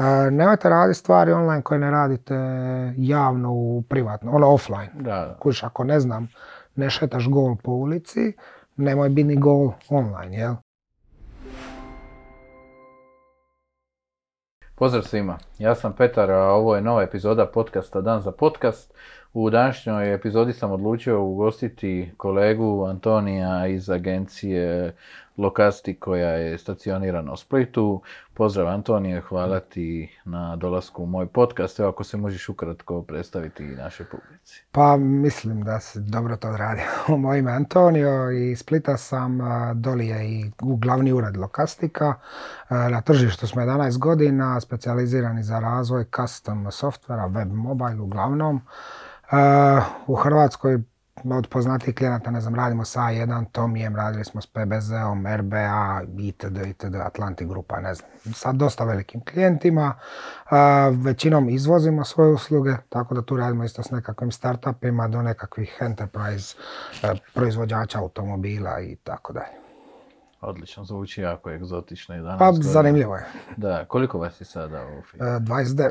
E, nemojte raditi stvari online koje ne radite javno u privatno, ono offline. Da, da. Kuš, ako ne znam, ne šetaš gol po ulici, nemoj biti ni gol online, jel? Pozdrav svima, ja sam Petar, a ovo je nova epizoda podcasta Dan za podcast. U današnjoj epizodi sam odlučio ugostiti kolegu Antonija iz agencije Lokasti koja je stacionirana u Splitu. Pozdrav Antonije, hvala ti na dolasku u moj podcast. Evo ako se možeš ukratko predstaviti i naše publici. Pa mislim da si dobro to odradio. Moje ime Antonio i Splita sam, doli je i glavni ured Lokastika. Na tržištu smo 11 godina, specijalizirani za razvoj custom softvera, web mobile uglavnom. U Hrvatskoj od poznatijih klijenata, ne znam, radimo sa A1, Tomijem, radili smo s PBZ-om, RBA, itd., itd., Atlantic Grupa, ne znam, sa dosta velikim klijentima. Većinom izvozimo svoje usluge, tako da tu radimo isto s nekakvim startupima do nekakvih enterprise e, proizvođača automobila i tako dalje. Odlično, zvuči jako egzotično. 11 Pa godina. zanimljivo je. Da, koliko vas je sada u E, firmi? 29.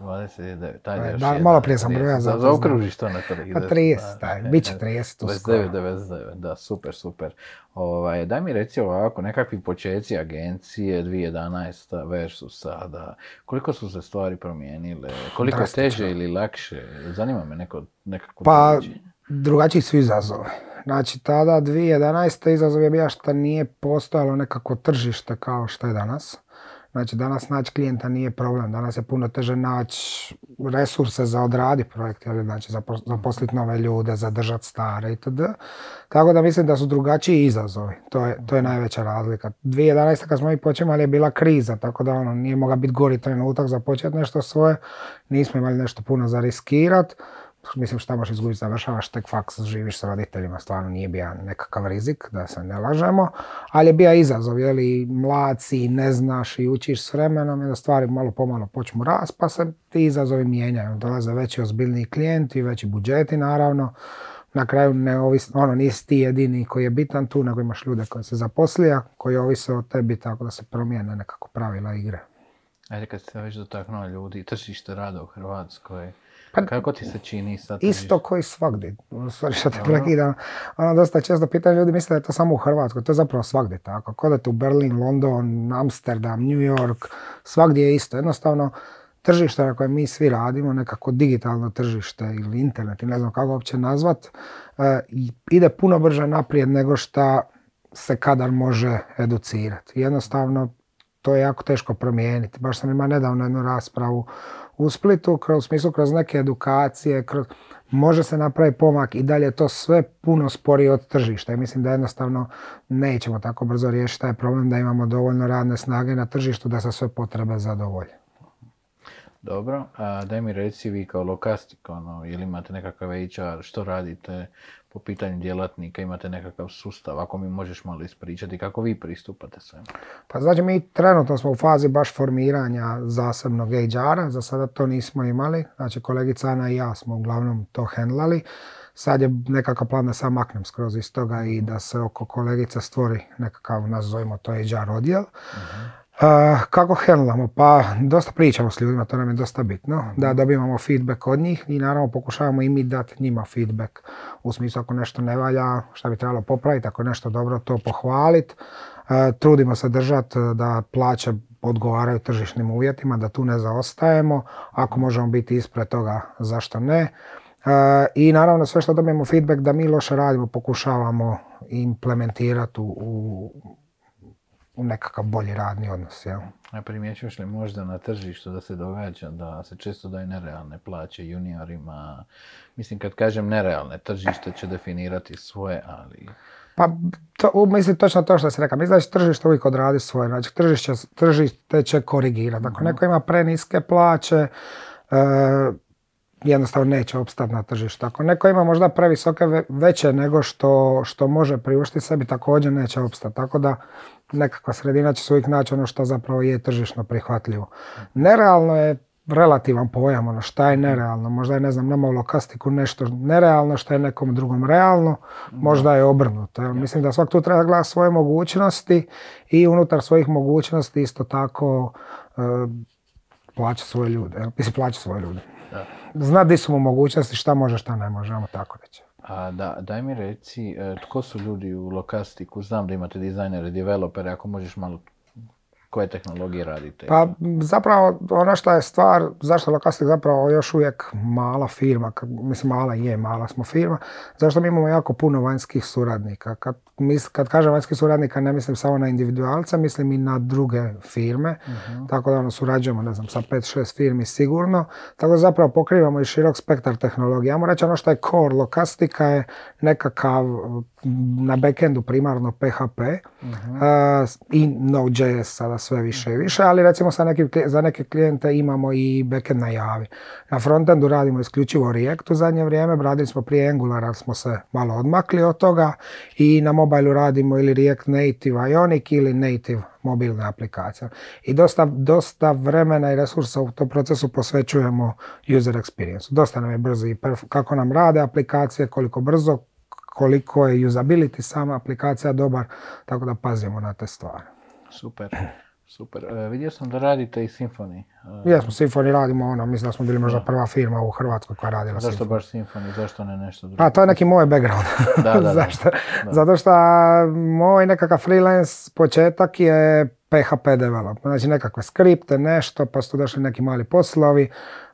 29, ajde E, još da, malo prije sam 30. brojao, zato Da, znam. zaokružiš to na 30. Pa 30, da. da, bit će 30 uskoro. 29, 99, da, super, super. Ovaj, daj mi reci ovako, nekakvi počeci agencije 2011 versus sada, koliko su se stvari promijenile, koliko Drastično. teže ili lakše, zanima me neko, nekako Pa, tumačenje. drugačiji su izazovi. Znači, tada 2011. izazov je bio što nije postojalo nekako tržište kao što je danas. Znači, danas naći klijenta nije problem. Danas je puno teže naći resurse za odradi projekt, jel? znači zapo- zaposliti nove ljude, zadržati stare itd. Tako da mislim da su drugačiji izazovi. To je, to je najveća razlika. 2011. kad smo mi počimali je bila kriza, tako da ono, nije mogao biti gori trenutak za početi nešto svoje. Nismo imali nešto puno za riskirat. Mislim šta možeš izgubiti, završavaš tek faks, živiš s roditeljima, stvarno nije bio nekakav rizik, da se ne lažemo, ali je bio izazov, je li mlad si, ne znaš i učiš s vremenom, i da stvari malo pomalo počnu rast, pa se ti izazovi mijenjaju, dolaze veći ozbiljniji klijenti, veći budžeti naravno, na kraju neovisno, ono, nisi ti jedini koji je bitan tu, nego imaš ljude koji se zaposlija, koji ovise o tebi, tako da se promijene nekako pravila igre. Ajde kad ste već dotaknuli ljudi, tržište rada u Hrvatskoj, kako ti se čini sad? Isto koji svagdje. U stvari što te prekidam. Ono dosta često pitaju ljudi misle da je to samo u Hrvatskoj. To je zapravo svagdje tako. Kod odete u Berlin, London, Amsterdam, New York, svagdje je isto. Jednostavno, tržište na kojem mi svi radimo, nekako digitalno tržište ili internet, ili ne znam kako uopće nazvat, e, ide puno brže naprijed nego što se kadar može educirati. Jednostavno, to je jako teško promijeniti. Baš sam imao nedavno jednu raspravu u Splitu, kroz, u smislu kroz neke edukacije, kroz, može se napraviti pomak i dalje je to sve puno sporije od tržišta. I mislim da jednostavno nećemo tako brzo riješiti taj problem da imamo dovoljno radne snage na tržištu da se sve potrebe zadovolje. Dobro, a daj mi reci vi kao lokastik, ono, ili imate nekakav HR, što radite po pitanju djelatnika, imate nekakav sustav, ako mi možeš malo ispričati kako vi pristupate svemu. Pa znači mi trenutno smo u fazi baš formiranja zasebnog HR-a, za sada to nismo imali, znači kolegica Ana i ja smo uglavnom to hendlali. Sad je nekakav plan da sam maknem skroz iz toga i da se oko kolegica stvori nekakav, nazovimo to HR odjel. Kako hendlamo? Pa dosta pričamo s ljudima, to nam je dosta bitno, da dobivamo feedback od njih i naravno pokušavamo i mi dati njima feedback u smislu ako nešto ne valja, šta bi trebalo popraviti, ako nešto dobro to pohvaliti. trudimo se držati da plaće odgovaraju tržišnim uvjetima, da tu ne zaostajemo, ako možemo biti ispred toga, zašto ne. E, I naravno sve što dobijemo feedback da mi loše radimo pokušavamo implementirati u, u nekakav bolji radni odnos. Jel? A primjećuješ li možda na tržištu da se događa da se često daju nerealne plaće juniorima? Mislim, kad kažem nerealne, tržište će definirati svoje, ali... Pa, to, u- mislim točno to što se rekao. Mislim da će tržište uvijek odradi svoje. Znači, tržište, tržište će korigirati. Ako neko ima preniske plaće, e, jednostavno neće opstati na tržištu. Ako neko ima možda previsoke ve- veće nego što, što može priuštiti sebi, također neće opstati. Tako da nekakva sredina će se uvijek naći ono što zapravo je tržišno prihvatljivo. Nerealno je relativan pojam, ono šta je nerealno. Možda je, ne znam, nama u lokastiku nešto nerealno, što je nekom drugom realno, možda je obrnuto. jel? Mislim da svak tu treba gledati svoje mogućnosti i unutar svojih mogućnosti isto tako e, plaća svoje ljude, jel? mislim plaća svoje ljude. Zna di su mu mogućnosti, šta može, šta ne može, ajmo tako reći. A da, daj mi reci, e, tko su ljudi u Lokastiku? Znam da imate dizajnere, developere, ako možeš malo koje tehnologije radite? Pa zapravo ono što je stvar, zašto Lokastik zapravo još uvijek mala firma, mislim mala je, mala smo firma, zašto mi imamo jako puno vanjskih suradnika. Kad, mis- kad kažem vanjskih suradnika ne mislim samo na individualca, mislim i na druge firme, tako da ono surađujemo, ne znam, sa 5-6 firmi sigurno, tako da zapravo pokrivamo i širok spektar tehnologija. Ajmo reći ono što je core Lokastika je nekakav na backendu primarno PHP a, i Node.js sada sve više i više, ali recimo sa nekim, za neke klijente imamo i backend na Javi. Na frontendu radimo isključivo React u zadnje vrijeme, radili smo prije Angular, ali smo se malo odmakli od toga i na mobilu radimo ili React Native Ionic ili Native mobilne aplikacije. I dosta, dosta vremena i resursa u tom procesu posvećujemo user experience. Dosta nam je brzo i perf- kako nam rade aplikacije, koliko brzo, koliko je usability sama aplikacija dobar, tako da pazimo na te stvari. Super, super. E, vidio sam da radite i Symfony. E, Jesmo, Symfony radimo ono, mislim da smo bili možda prva firma u Hrvatskoj koja radila zašto Symfony. baš Symfony, zašto ne nešto drugo? A to je neki moj background. Da, da, da. Zašto? Zato što moj nekakav freelance početak je PHP develop. Znači nekakve skripte, nešto, pa su tu došli neki mali poslovi,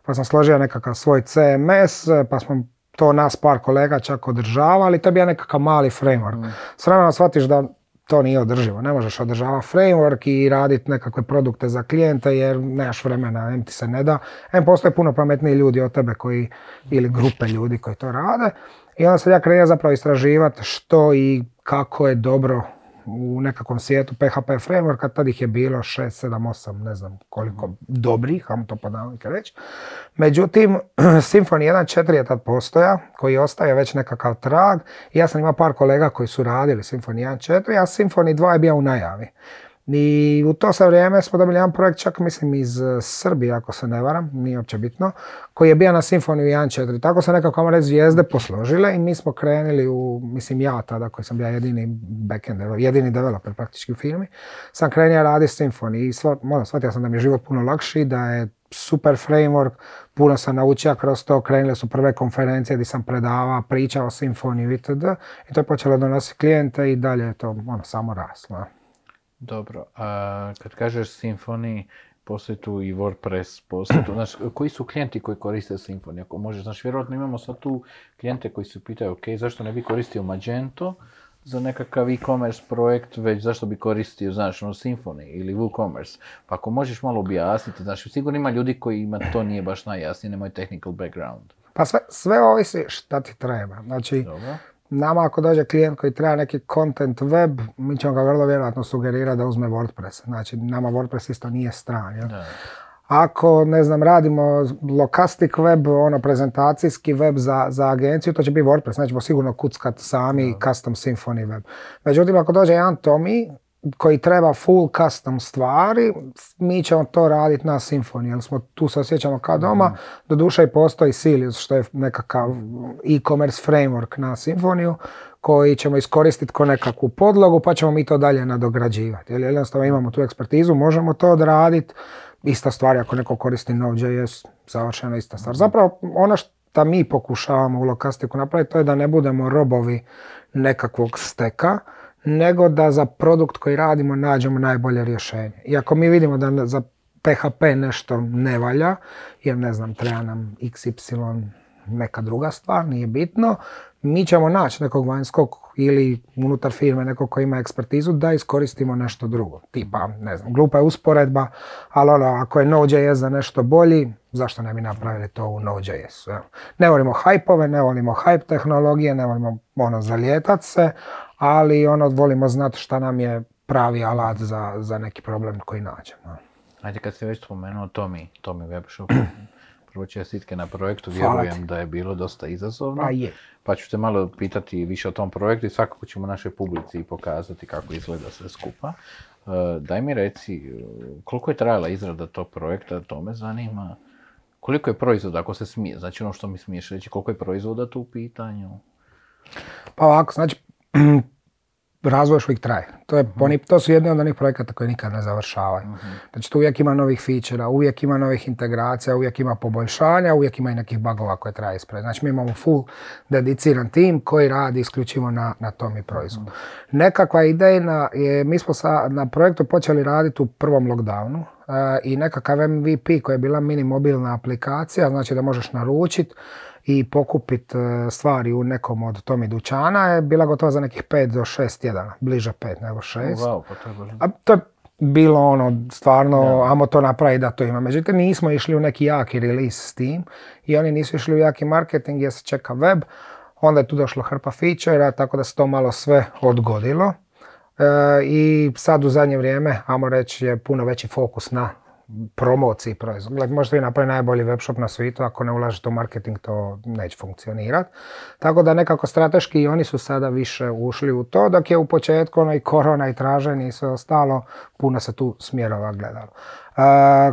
pa sam složio nekakav svoj CMS, pa smo to nas par kolega čak održavali, to je bio nekakav mali framework. S vremenom shvatiš da to nije održivo. Ne možeš održavati framework i raditi nekakve produkte za klijente jer nemaš vremena, em ti se ne da. Em postoje puno pametniji ljudi od tebe koji, ili grupe ljudi koji to rade. I onda sam ja krenuo zapravo istraživati što i kako je dobro u nekakvom svijetu PHP frameworka, tad ih je bilo 6, 7, 8, ne znam koliko dobrih, hajmo to pod navodnike reći. Međutim, Symfony 1.4 je tad postoja, koji ostaje već nekakav trag. Ja sam imao par kolega koji su radili Symfony 1.4, a Symfony 2 je bio u najavi. I u to se vrijeme smo dobili jedan projekt, čak mislim iz eh, Srbije, ako se ne varam, nije uopće bitno, koji je bio na Symfony 1.4. Tako se nekako, reći, zvijezde posložile i mi smo krenuli u, mislim ja tada, koji sam bio jedini backend, jedini developer praktički u firmi, sam krenuo raditi Symfony i sva, moram, shvatio sam da mi je život puno lakši, da je super framework, puno sam naučio kroz to, krenule su prve konferencije gdje sam predavao, pričao o Symfony itd. I to je počelo donositi klijente i dalje je to ono, samo raslo. Dobro, a kad kažeš Symfony, postoji tu i WordPress, postoji tu, znaš, koji su klijenti koji koriste Symfony? Ako možeš, znaš, vjerojatno imamo sad tu klijente koji se pitaju, ok, zašto ne bi koristio Magento za nekakav e-commerce projekt, već zašto bi koristio, znaš, ono, Symfony ili WooCommerce? Pa ako možeš malo objasniti, znaš, sigurno ima ljudi kojima to nije baš najjasnije, nemaju technical background. Pa sve, sve ovisi šta ti treba. Znači, Dobro? Nama ako dođe klijent koji treba neki content web, mi ćemo ga vrlo vjerojatno sugerirati da uzme WordPress. Znači, nama WordPress isto nije stran. Jel? Da. Ako, ne znam, radimo lokastik web, ono, prezentacijski web za, za agenciju, to će biti WordPress, nećemo sigurno kuckat sami custom Symfony web. Međutim, ako dođe jedan Tomi, koji treba full custom stvari, mi ćemo to raditi na Symfony, jer smo tu se osjećamo kao doma. Doduše i postoji Silius, što je nekakav e-commerce framework na Symfoniju, koji ćemo iskoristiti kao nekakvu podlogu, pa ćemo mi to dalje nadograđivati. Jer jednostavno imamo tu ekspertizu, možemo to odraditi. Ista stvar ako neko koristi Node.js, savršeno ista stvar. Zapravo ono što mi pokušavamo u Lokastiku napraviti, to je da ne budemo robovi nekakvog steka, nego da za produkt koji radimo nađemo najbolje rješenje. I ako mi vidimo da za PHP nešto ne valja, jer ne znam, treba nam XY neka druga stvar, nije bitno, mi ćemo naći nekog vanjskog ili unutar firme nekog koji ima ekspertizu da iskoristimo nešto drugo. Tipa, ne znam, glupa je usporedba, ali ono, ako je Node.js za nešto bolji, zašto ne bi napravili to u Node.js? Ne volimo hajpove, ne volimo hype tehnologije, ne volimo ono zalijetat se, ali ono volimo znati šta nam je pravi alat za, za neki problem koji nađemo. Ajde, kad si već spomenuo Tomi, Tomi Webshop, prvo čestitke na projektu, vjerujem da je bilo dosta izazovno. Pa je. Pa ću te malo pitati više o tom projektu i svakako ćemo našoj publici pokazati kako izgleda sve skupa. E, daj mi reci, koliko je trajala izrada tog projekta, to me zanima. Koliko je proizvoda, ako se smije, znači ono što mi smiješ reći, koliko je proizvoda tu u pitanju? Pa ovako, znači, razvoj još uvijek traje. To, je, oni, to su jedni od onih projekata koji nikad ne završavaju. Znači tu uvijek ima novih featura, uvijek ima novih integracija, uvijek ima poboljšanja, uvijek ima i nekih bugova koje treba ispraviti. Znači mi imamo full dediciran tim koji radi isključivo na, na tom i proizvodu. Nekakva idejna je, mi smo sa, na projektu počeli raditi u prvom lockdownu e, i nekakav MVP koji je bila mini mobilna aplikacija, znači da možeš naručiti i pokupiti e, stvari u nekom od tomi dućana je bila gotova za nekih 5 do 6 tjedana, bliže 5 nego 6. Wow, pa to je A to je bilo ono, stvarno, amo to napraviti da to ima. Međutim, nismo išli u neki jaki release s tim i oni nisu išli u jaki marketing gdje se čeka web. Onda je tu došlo hrpa feature tako da se to malo sve odgodilo. E, I sad u zadnje vrijeme, ajmo reći, je puno veći fokus na promociji proizvoda. Gledaj, možete vi napraviti najbolji web shop na svijetu, ako ne ulažete u marketing to neće funkcionirati. Tako da nekako strateški i oni su sada više ušli u to, dok je u početku ono i korona i traženje i sve ostalo, puno se tu smjerova gledalo. E,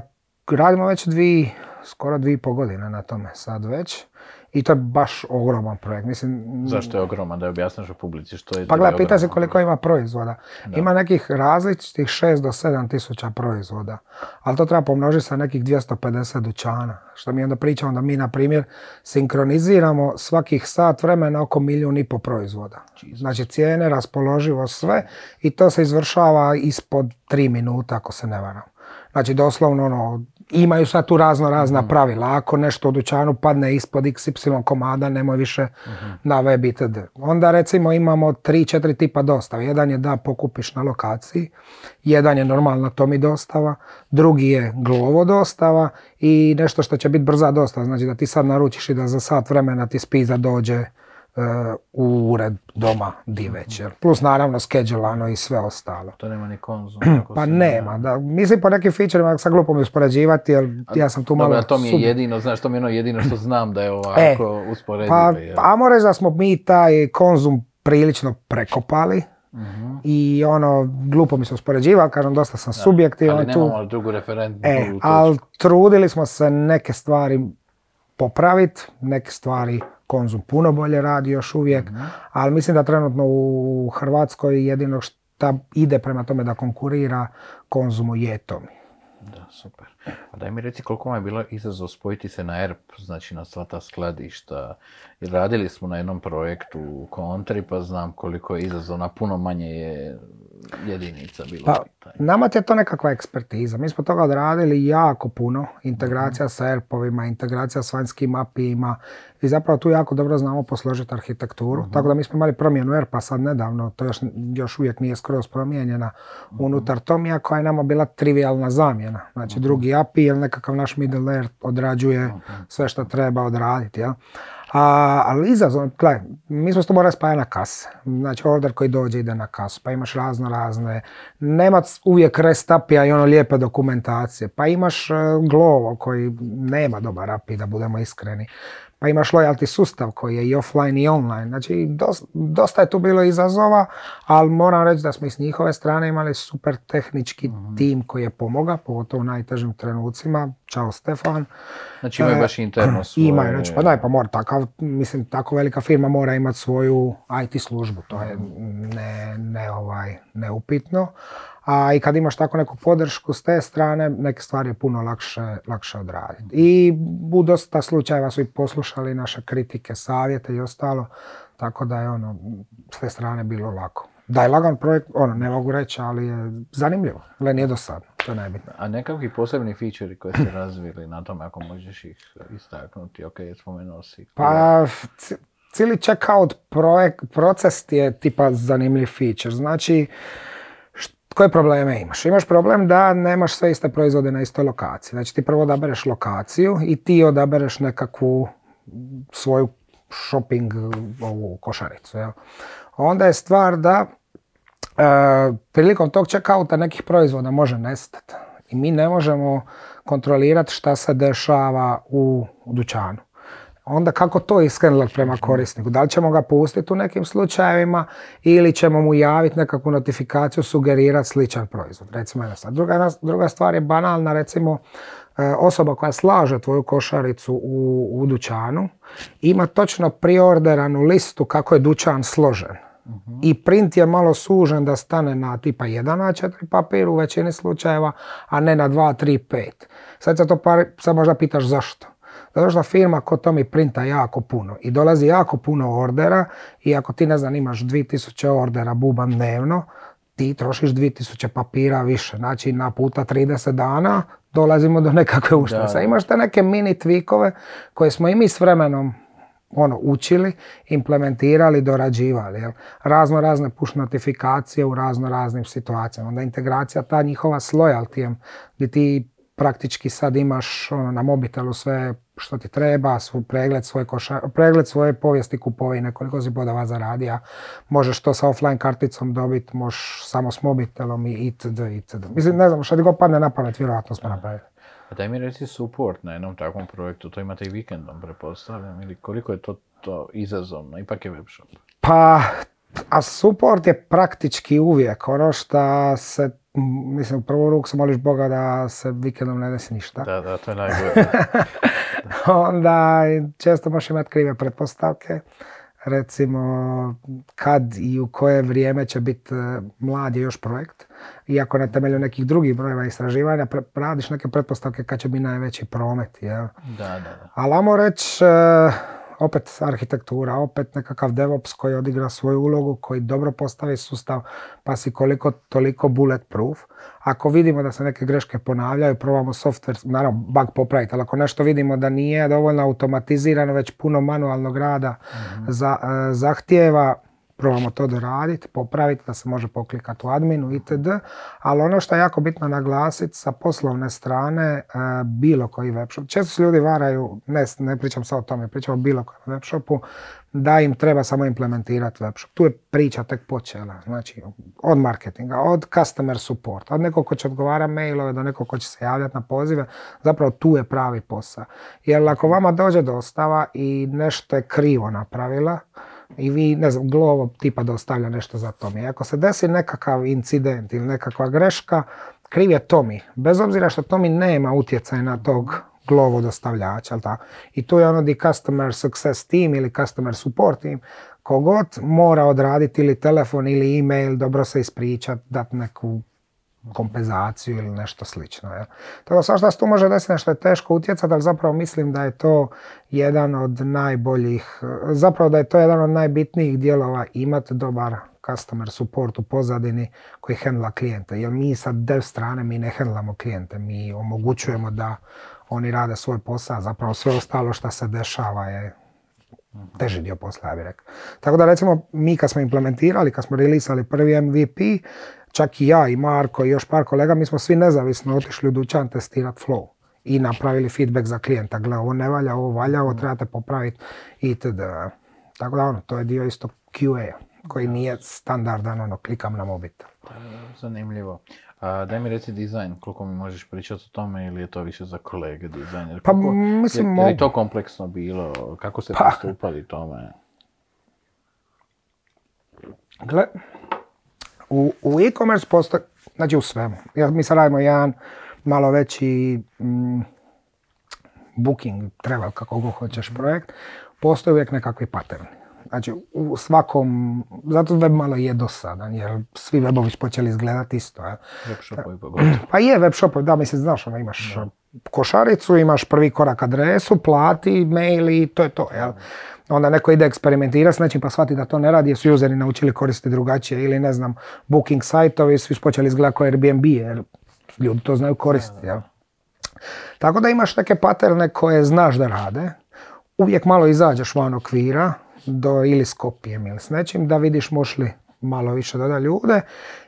radimo već dvi, skoro dvi i pol godine na tome sad već. I to je baš ogroman projekt. Mislim, Zašto je ogroman, da objasniš u publici što je pa gledaj, pita se koliko ima proizvoda. Ima nekih različitih 6 do 7 tisuća proizvoda, ali to treba pomnožiti sa nekih 250 dućana. Što mi onda pričamo da mi, na primjer, sinkroniziramo svakih sat vremena oko milijun i po proizvoda. Znači cijene, raspoloživo sve i to se izvršava ispod 3 minuta, ako se ne varam. Znači doslovno ono, imaju sad tu razno razna pravila. Ako nešto u dućanu padne ispod XY komada, nemoj više na web itd. Onda recimo imamo 3-4 tipa dostave. Jedan je da pokupiš na lokaciji, jedan je normalna to mi dostava, drugi je glovo dostava i nešto što će biti brza dostava. Znači da ti sad naručiš i da za sat vremena ti spiza dođe u ured doma di večer. Plus naravno skedželano i sve ostalo. To nema ni konzum. Pa nema, da. Mislim po nekim featurima, sad glupo mi uspoređivati, jer ja sam tu malo... Dobro, to mi je sub- jedino, znaš, to mi je ono jedino što znam da je ovako E, usporedivo. Pa, ajmo reći da smo mi taj konzum prilično prekopali. Mhm. I ono, glupo mi se uspoređivati, kažem, dosta sam subjektivan ali tu. nemamo drugu referentnu E, ali trudili smo se neke stvari popraviti, neke stvari konzum puno bolje radi još uvijek, Mhm. ali mislim da trenutno u Hrvatskoj jedino što ide prema tome da konkurira konzumu je to mi. Da, super. A daj mi reci koliko vam je bilo izazov spojiti se na ERP, znači na sva ta skladišta. Radili smo na jednom projektu u kontri, pa znam koliko je izazov, na puno manje je jedinica bilo Pa. Nama ti je to nekakva ekspertiza. Mi smo toga odradili jako puno. Integracija sa ERP-ovima, integracija s vanjskim API-ima. I zapravo tu jako dobro znamo posložiti arhitekturu. Tako da mi smo imali promjenu ERP-a sad nedavno. To još, još uvijek nije skroz promijenjena unutar Tomija koja je nama bila trivialna zamjena. Znači drugi API ili nekakav naš middle layer odrađuje sve što treba odraditi. Jel? A, ali izazov, gledaj, mi smo s to morali spajati na kase. Znači order koji dođe ide na kasu, pa imaš razno razne. Nema uvijek rest API-a i ono lijepe dokumentacije. Pa imaš e, Glovo koji nema dobar API, da budemo iskreni. Pa imaš loyalty sustav koji je i offline i online. Znači dos- dosta je tu bilo izazova, ali moram reći da smo i s njihove strane imali super tehnički tim koji je pomogao, pogotovo u najtežim trenucima. Ćao Stefan. Znači imaju E, baš interno svoje... Imaju, znači pa daj, pa mora takav, mislim, tako velika firma mora imati svoju IT službu, to je ne, ne ovaj, neupitno. A i kad imaš tako neku podršku s te strane, neke stvari je puno lakše, lakše odraditi. I u dosta slučajeva su i poslušali naše kritike, savjete i ostalo, tako da je ono, s te strane bilo lako. Da je lagan projekt, ono, ne mogu reći, ali je zanimljivo. Gle, nije dosadno, to je najbitnije. A nekakvi posebni feature koje ste razvili na tome, ako možeš ih istaknuti, ok, spomenuo si. Pa, c- cijeli checkout projekt, proces ti je tipa zanimljiv feature. Znači, koje probleme imaš? Imaš problem da nemaš sve iste proizvode na istoj lokaciji. Znači ti prvo odabereš lokaciju i ti odabereš nekakvu svoju shopping ovu košaricu. Jel? Onda je stvar da e, prilikom tog checkouta nekih proizvoda može nestati. I mi ne možemo kontrolirati šta se dešava u, u dućanu. Onda kako to iskrenulati prema korisniku? Da li ćemo ga pustiti u nekim slučajevima ili ćemo mu javiti nekakvu notifikaciju, sugerirati sličan proizvod? Recimo jedna stvar. Druga, druga stvar je banalna, recimo e, osoba koja slaže tvoju košaricu u, u dućanu ima točno priorderanu listu kako je dućan složen. i print je malo sužen da stane na tipa 1 A4 papir u većini slučajeva, a ne na 2, 3, 5. Sad se to par, sad možda pitaš zašto. Zato što firma kod to mi printa jako puno i dolazi jako puno ordera i ako ti ne znam imaš 2000 ordera buban dnevno, ti trošiš 2000 papira više. Znači na puta 30 dana dolazimo do nekakve uštese. Imaš te neke mini tweakove koje smo i mi s vremenom ono, učili, implementirali, dorađivali. Jel? Razno razne push notifikacije u razno raznim situacijama. Onda integracija ta njihova s loyaltijem gdje ti praktički sad imaš ono, na mobitelu sve što ti treba, svoj pregled, svoje pregled svoje povijesti kupovine, koliko si bodova zaradio, možeš to sa offline karticom dobiti, možeš samo s mobitelom i itd. itd. Mislim, ne znam, što ti god padne na pamet, vjerojatno smo napravili. A daj mi reci support na jednom takvom projektu, to imate i vikendom, prepostavljam, ili koliko je to, to izazovno, ipak je webshop? Pa, a support je praktički uvijek ono što se mislim, u prvu ruku se moliš Boga da se vikendom ne desi ništa. Da, da, to je najgore. Onda često možeš imati krive pretpostavke. Recimo, kad i u koje vrijeme će biti e, mlad je još projekt. Iako na temelju nekih drugih brojeva istraživanja radiš neke pretpostavke kad će biti najveći promet. Jel? Da, da, da. Ali ajmo reći, e, opet arhitektura, opet nekakav DevOps koji odigra svoju ulogu, koji dobro postavi sustav, pa si koliko toliko bulletproof. Ako vidimo da se neke greške ponavljaju, probamo software, naravno bug popraviti, ali ako nešto vidimo da nije dovoljno automatizirano, već puno manualnog rada mm za, e, zahtijeva, probamo to doraditi, popraviti da se može poklikati u adminu itd. Ali ono što je jako bitno naglasiti sa poslovne strane e, bilo koji webshop. Često se ljudi varaju, ne, ne pričam sad o tome, pričam o bilo kojem webshopu, da im treba samo implementirati webshop. Tu je priča tek počela. Znači, od marketinga, od customer support, od nekog ko će odgovara mailove do nekog ko će se javljati na pozive. Zapravo tu je pravi posao. Jer ako vama dođe dostava i nešto je krivo napravila, i vi, ne znam, glovo tipa dostavlja nešto za Tomi. Ako se desi nekakav incident ili nekakva greška, kriv je Tomi. Bez obzira što Tomi nema utjecaj na tog glovo dostavljača. I tu je ono di customer success team ili customer support team kogod mora odraditi ili telefon ili email, dobro se ispričati, dati neku kompenzaciju ili nešto slično. Ja. Tako svašta se tu može desiti nešto je teško utjecati, ali zapravo mislim da je to jedan od najboljih, zapravo da je to jedan od najbitnijih dijelova imati dobar customer support u pozadini koji hendla klijente. Jer mi sa dev strane mi ne hendlamo klijente, mi omogućujemo da oni rade svoj posao, zapravo sve ostalo što se dešava je teži dio posla, ja bih rekao. Tako da recimo mi kad smo implementirali, kad smo releasali prvi MVP, čak i ja i Marko i još par kolega, mi smo svi nezavisno otišli u dućan testirati flow i napravili feedback za klijenta. Gle, ovo ne valja, ovo valja, ovo trebate popraviti itd. Tako da ono, to je dio isto QA koji nije standardan, ono, klikam na mobitel. Zanimljivo. A, daj mi reci dizajn, koliko mi možeš pričati o tome ili je to više za kolege dizajner? Pa mislim... Je, je li to kompleksno bilo? Kako ste pa, pristupali tome? Gle, u, u e-commerce postoji, znači u svemu. Ja, mi sad radimo jedan malo veći mm, booking, treba kako god hoćeš projekt, postoje uvijek nekakvi paterni. Znači u svakom, zato web malo je dosadan jer svi webovi počeli izgledati isto. Ja. Web Pa je web shop, da mislim, znaš, ono, imaš košaricu, imaš prvi korak adresu, plati, mail i to je to. Jel? Onda neko ide eksperimentirati s nečim pa shvati da to ne radi jer su useri naučili koristiti drugačije ili ne znam, booking sajtovi svi su počeli izgledati kao Airbnb jer ljudi to znaju koristiti. Jel? Tako da imaš neke paterne koje znaš da rade, uvijek malo izađeš van okvira do, ili s kopijem ili s nečim da vidiš možeš li malo više doda ljude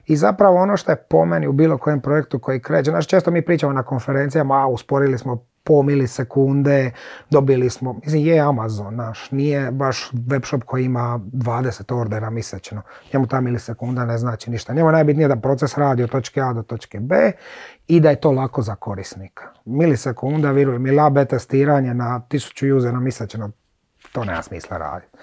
i zapravo ono što je po meni u bilo kojem projektu koji kreće, znači često mi pričamo na konferencijama, a usporili smo po milisekunde, dobili smo, mislim je Amazon naš, nije baš webshop koji ima 20 ordera mjesečno, njemu ta milisekunda ne znači ništa. Njemu je najbitnije da proces radi od točke A do točke B i da je to lako za korisnika. Milisekunda, vjeruj mi, lab testiranje na 1000 usera mjesečno, to nema smisla raditi.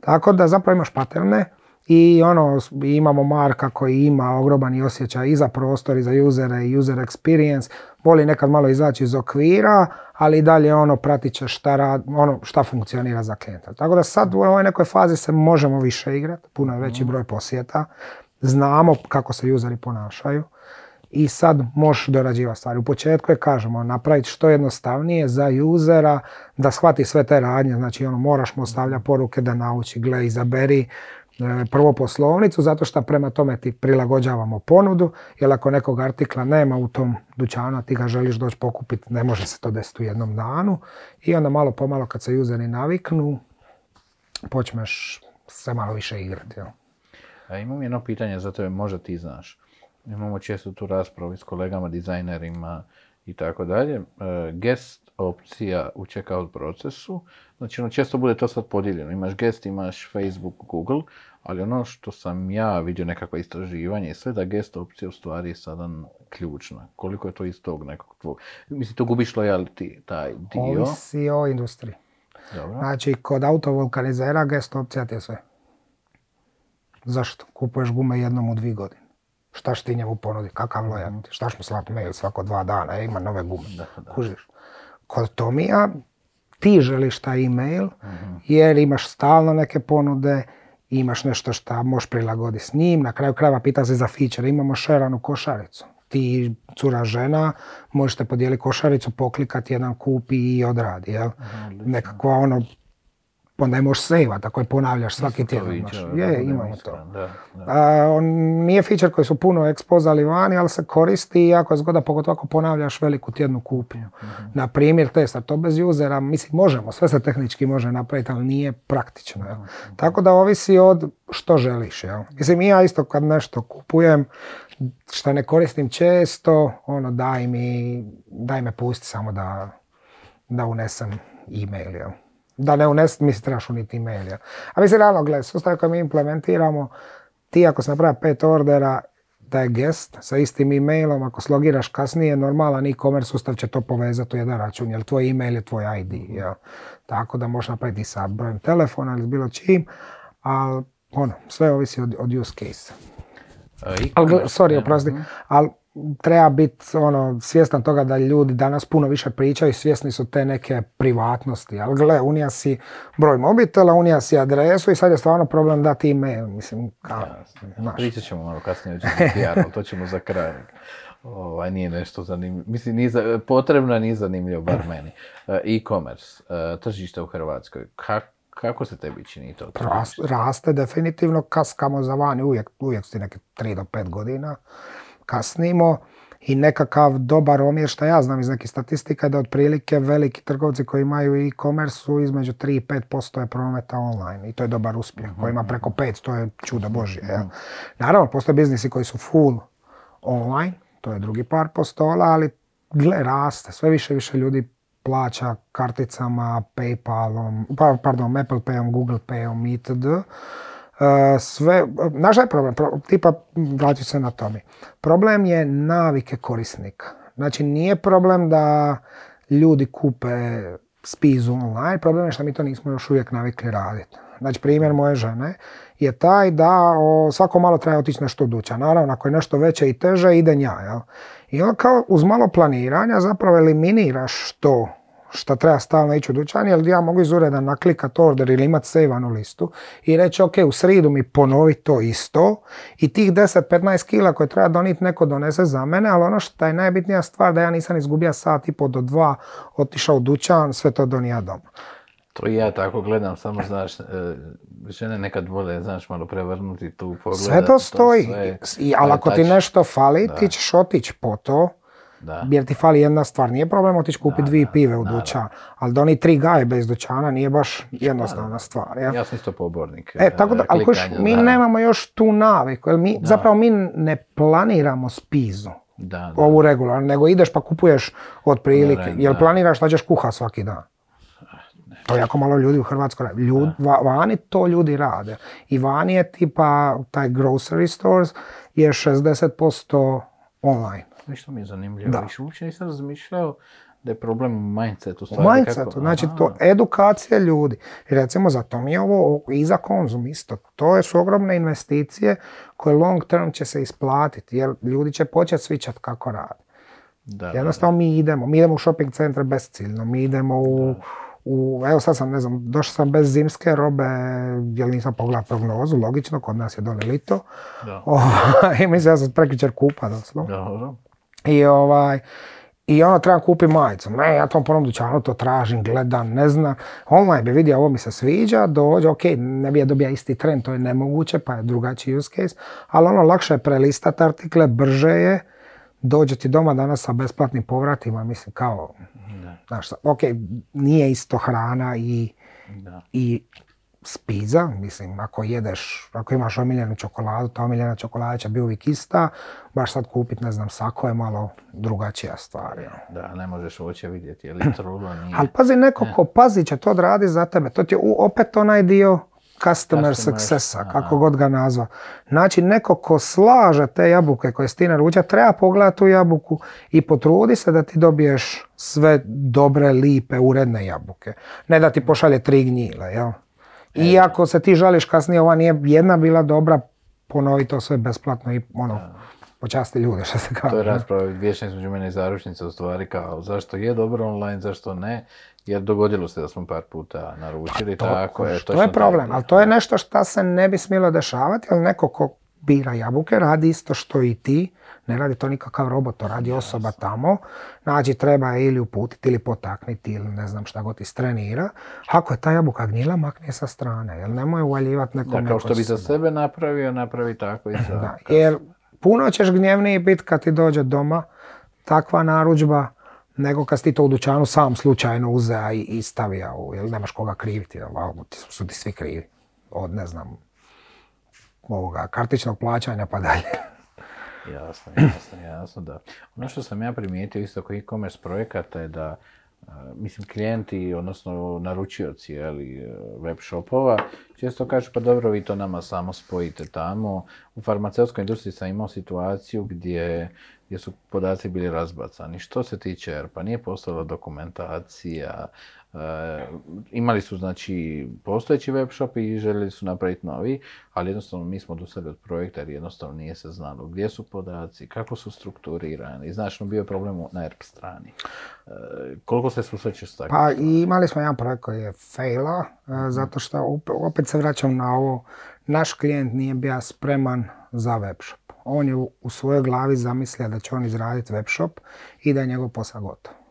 Tako da zapravo imaš paterne i ono, imamo Marka koji ima ogroman osjećaj i za prostor i za usere i user experience, voli nekad malo izaći iz okvira, ali i dalje ono pratit će šta, rad, ono, šta funkcionira za klijenta. Tako da sad u ovoj nekoj fazi se možemo više igrati, puno je veći broj posjeta, znamo kako se useri ponašaju i sad možeš dorađivati stvari. U početku je, kažemo, napraviti što jednostavnije za usera da shvati sve te radnje. Znači, ono, moraš mu ostavljati poruke da nauči, gle, izaberi prvo poslovnicu, zato što prema tome ti prilagođavamo ponudu, jer ako nekog artikla nema u tom dućanu, a ti ga želiš doći pokupiti, ne može se to desiti u jednom danu. I onda malo pomalo kad se useri naviknu, počneš se malo više igrati. A imam jedno pitanje, zato je možda ti znaš. Imamo često tu raspravu s kolegama, dizajnerima i tako dalje. E, guest opcija u checkout procesu, znači ono često bude to sad podijeljeno. Imaš guest, imaš Facebook, Google, ali ono što sam ja vidio nekakva istraživanja i sve da guest opcija u stvari je sada ključna. Koliko je to iz tog nekog tvog... Mislim, to gubiš lojality, taj dio. Ovisi o industriji. Dobro. Znači, kod autovulkanizera guest opcija ti je sve. Zašto? Kupuješ gume jednom u dvije godine. Šta ti njemu ponudi? Kakav lojalty? Šta mu slati mail svako dva dana? E, ima nove gume. Da, Kužiš. Kod Tomija ti želiš taj email mhm. jer imaš stalno neke ponude, imaš nešto što možeš prilagoditi s njim. Na kraju krajeva pita se za feature. Imamo šeranu košaricu. Ti, cura žena, možete podijeliti košaricu, poklikati jedan kupi i odradi. Jel? Nekakva ono onda je možeš sejvat ako je ponavljaš svaki tjedan. Je, imamo to. on nije feature koji su puno ekspozali vani, ali se koristi i jako je zgoda, pogotovo ako ponavljaš veliku tjednu kupnju. Mhm. Na primjer testa, to bez usera, mislim možemo, sve se tehnički može napraviti, ali nije praktično. Mhm. Tako da ovisi od što želiš. Jel? Mislim, ja isto kad nešto kupujem, što ne koristim često, ono daj mi, daj me pusti samo da, da unesem e-mail. Jel? Da ne trebaš uniti email. A mislim, realno, gledaj, sustav koji mi implementiramo, ti ako se napravi pet ordera, da je gest sa istim e-mailom, ako slogiraš kasnije, normalan e-commerce sustav će to povezati u jedan račun, jer tvoj e-mail je tvoj ID. Jel? Tako da možeš napraviti sa brojem telefona ili bilo čim, ali ono, sve ovisi od, od use case. Ali, sorry, oprosti, mhm. ali treba biti ono, svjestan toga da ljudi danas puno više pričaju i svjesni su te neke privatnosti. Ali gle, unija si broj mobitela, unija si adresu i sad je stvarno problem dati email. Mislim, kao, ja, Pričat ćemo malo kasnije o to ćemo za kraj. Ovaj, nije nešto zanimljivo. Mislim, nije za, potrebno nije zanimljivo, bar meni. E, e-commerce, e, tržište u Hrvatskoj. Kako se tebi čini to? Raste, raste definitivno, kaskamo za vani, uvijek, uvijek si neke 3 do 5 godina kasnimo i nekakav dobar omjer što ja znam iz nekih statistika da otprilike veliki trgovci koji imaju e-commerce su između 3 i 5% je prometa online i to je dobar uspjeh. Koji ima preko 5, to je čudo Božje. Ja. Naravno, postoje biznisi koji su full online, to je drugi par postola, ali gle, raste. Sve više više ljudi plaća karticama, Paypalom, pa, pardon, Apple Payom, Google Payom itd. E, sve, naš je problem, tipa vraću se na tome. Problem je navike korisnika. Znači nije problem da ljudi kupe spizu online, problem je što mi to nismo još uvijek navikli raditi. Znači primjer moje žene je taj da o, svako malo treba otići nešto duća. Naravno, ako je nešto veće i teže, ide nja. Jel? I on kao uz malo planiranja zapravo eliminiraš to što treba stalno ići u dućan, jer ja mogu iz ureda naklikat order ili imati sejvanu listu i reći ok, u sridu mi ponovi to isto i tih 10-15 kila koje treba doniti neko donese za mene, ali ono što je najbitnija stvar da ja nisam izgubio sat i po do dva, otišao u dućan, sve to donija doma. To i ja tako gledam, samo znaš, e, žene nekad vole, znaš, malo prevrnuti tu pogled. Sve to stoji, I, ali ako ti nešto fali, ti ćeš otići po to, da. Jer ti fali jedna stvar. Nije problem otići kupiti dvije pive u dućan, ali da oni tri gaje bez dućana nije baš jednostavna stvar. Ja, ja sam isto pobornik. E, tako da, e, ali mi nemamo još tu naviku. Jer mi, zapravo mi ne planiramo spizu. Da, ovu regularno, nego ideš pa kupuješ otprilike. Jel planiraš šta ćeš kuha svaki dan? To jako malo ljudi u Hrvatskoj radi. Ljud, vani to ljudi rade. I vani je tipa taj grocery stores je 60% online. Nešto mi je zanimljivo. Da. uopće nisam razmišljao da je problem mindsetu. U stvari, mindsetu, kako- znači to edukacija ljudi. I recimo zato mi je ovo i za konzum isto. To je su ogromne investicije koje long term će se isplatiti jer ljudi će početi svičat kako rade. Da, da, Jednostavno mi idemo, mi idemo u shopping centre bezciljno, mi idemo u, u, evo sad sam, ne znam, došao sam bez zimske robe, jer nisam pogledao prognozu, logično, kod nas je dole lito. da. Ovaj, I mislim, ja sam prekjučer kupa doslovno. Dobro. I ovaj, i ono trebam kupiti majicu. Ne, ja tom prvom dućanu to tražim, gledam, ne znam. Online bi vidio ovo mi se sviđa, dođe, ok, ne bi ja dobija isti trend, to je nemoguće, pa je drugačiji use case. Ali ono, lakše je prelistati artikle, brže je, dođe ti doma danas sa besplatnim povratima, mislim, kao, Da, znaš, ok, nije isto hrana i, da. i spiza, mislim, ako jedeš, ako imaš omiljenu čokoladu, ta omiljena čokolada će biti uvijek ista, baš sad kupit, ne znam, sako je malo drugačija stvar. jel. Da, ne možeš uopće vidjeti je li trulo, nije. Ali pazi, neko ko pazi će to odraditi za tebe, to ti je opet onaj dio customer successa, kako god ga nazva. Znači, neko ko slaže te jabuke koje si ti naručio, treba pogledati tu jabuku i potrudi se da ti dobiješ sve dobre, lipe, uredne jabuke. Ne da ti pošalje tri gnjile, jel? I ako se ti žališ kasnije, ova nije jedna bila dobra, ponovi to sve besplatno i ono, počasti ljude, što se kaže. To je rasprava vječna između mene i zaručnice u stvari kao zašto je dobro online, zašto ne. Jer dogodilo se da smo par puta naručili, tako je. To je problem, ali to je nešto što se ne bi smjelo dešavati, jer neko ko bira jabuke radi isto što i ti, ne radi to nikakav robot, to radi osoba tamo, znači treba ili uputiti ili potakniti ili ne znam šta god istrenira. Ako je ta jabuka gnjila, makni je sa strane, jer nemoj uvaljivati nekom Da, kao što bi za se- sebe napravio, napravi tako i za... Da, jer puno ćeš gnjevniji biti kad ti dođe doma takva narudžba, nego kad si ti to u dućanu sam slučajno uzea i, i stavija, u, jer nemaš koga kriviti, jel, su ti svi krivi. Od, ne znam, ovoga, kartičnog plaćanja pa dalje. Jasno, jasno, jasno, da. Ono što sam ja primijetio isto kod e-commerce projekata je da a, mislim, klijenti, odnosno naručioci jeli, e, web shopova, često kažu pa dobro, vi to nama samo spojite tamo. U farmaceutskoj industriji sam imao situaciju gdje, gdje su podaci bili razbacani. Što se tiče ERP-a, nije postojala dokumentacija, e, imali su znači postojeći web shop i željeli su napraviti novi, ali jednostavno mi smo odustali od projekta jer jednostavno nije se znalo gdje su podaci, kako su strukturirani. Znaš, no bio je problem na ERP strani. E, koliko se susrećeš s takvim? Pa imali smo jedan projekt koji je faila, e, zato što op- opet se vraćam na ovo, naš klijent nije bio spreman za webshop. On je u, svojoj glavi zamislio da će on izraditi webshop i da je njegov posao gotov.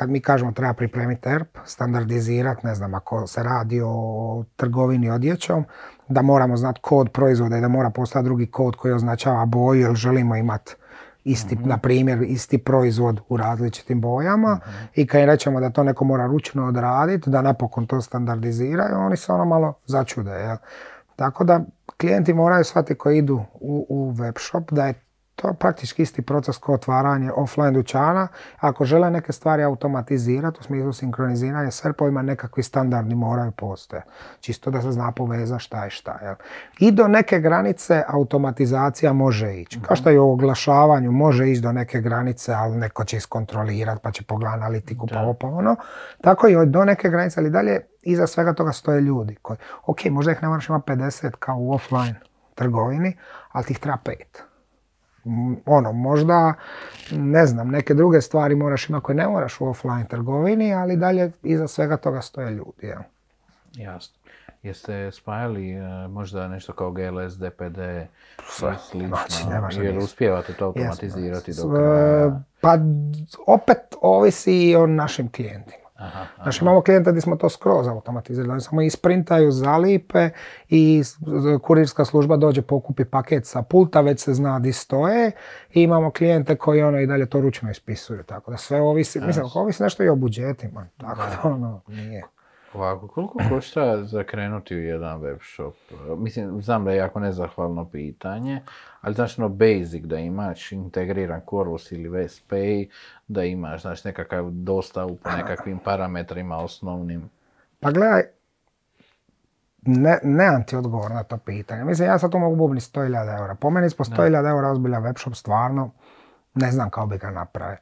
Kad mi kažemo treba pripremiti ERP, standardizirati, ne znam, ako se radi o trgovini odjećom, da moramo znati kod proizvoda i da mora postati drugi kod koji označava boju, jer želimo imati isti, na primjer, isti proizvod u različitim bojama i kad im rečemo da to neko mora ručno odraditi, da napokon to standardiziraju, oni se ono malo začude. Jel? Tako da klijenti moraju shvatiti koji idu u, u web shop da je to praktički isti proces kao otvaranje offline dućana. Ako žele neke stvari automatizirati u smislu sinkroniziranja s ERP-ovima, nekakvi standardi moraju postojati. Čisto da se zna poveza šta je šta. Jel? I do neke granice automatizacija može ići. Kao što i u oglašavanju može ići do neke granice, ali neko će iskontrolirati pa će pogledati analitiku pa ovo pa ono. Tako i do neke granice, ali dalje iza svega toga stoje ljudi. Koji, ok, možda ih ne moraš imati 50 kao u offline trgovini, ali ti ih treba pet. Ono, možda, ne znam, neke druge stvari moraš imati koje ne moraš u offline trgovini, ali dalje iza svega toga stoje ljudi. Jel? Jasno. Jeste spajali e, možda nešto kao GLS, DPD i slično? znači, jer uspijevate to automatizirati Jesmo. do S- kraja? Pa opet ovisi i o našim klijentima. Aha, Znači imamo klijenta gdje smo to skroz automatizirali. Oni samo isprintaju zalipe i kurirska služba dođe pokupi paket sa pulta, već se zna di stoje. I imamo klijente koji ono i dalje to ručno ispisuju. Tako da sve ovisi, mislim, ovisi nešto i o budžetima. Tako da ono nije. Ovako, koliko košta za krenuti u jedan web shop? Mislim, znam da je jako nezahvalno pitanje, ali znaš ono basic da imaš integriran Corvus ili VSPay, da imaš znači, nekakav dostavu po nekakvim parametrima osnovnim. Pa gledaj, ne, nemam ti odgovor na to pitanje. Mislim, ja sad tu mogu bubni 100.000 eura. Po meni ispod 100.000 eura ozbiljan webshop stvarno ne znam kako bi ga napravio.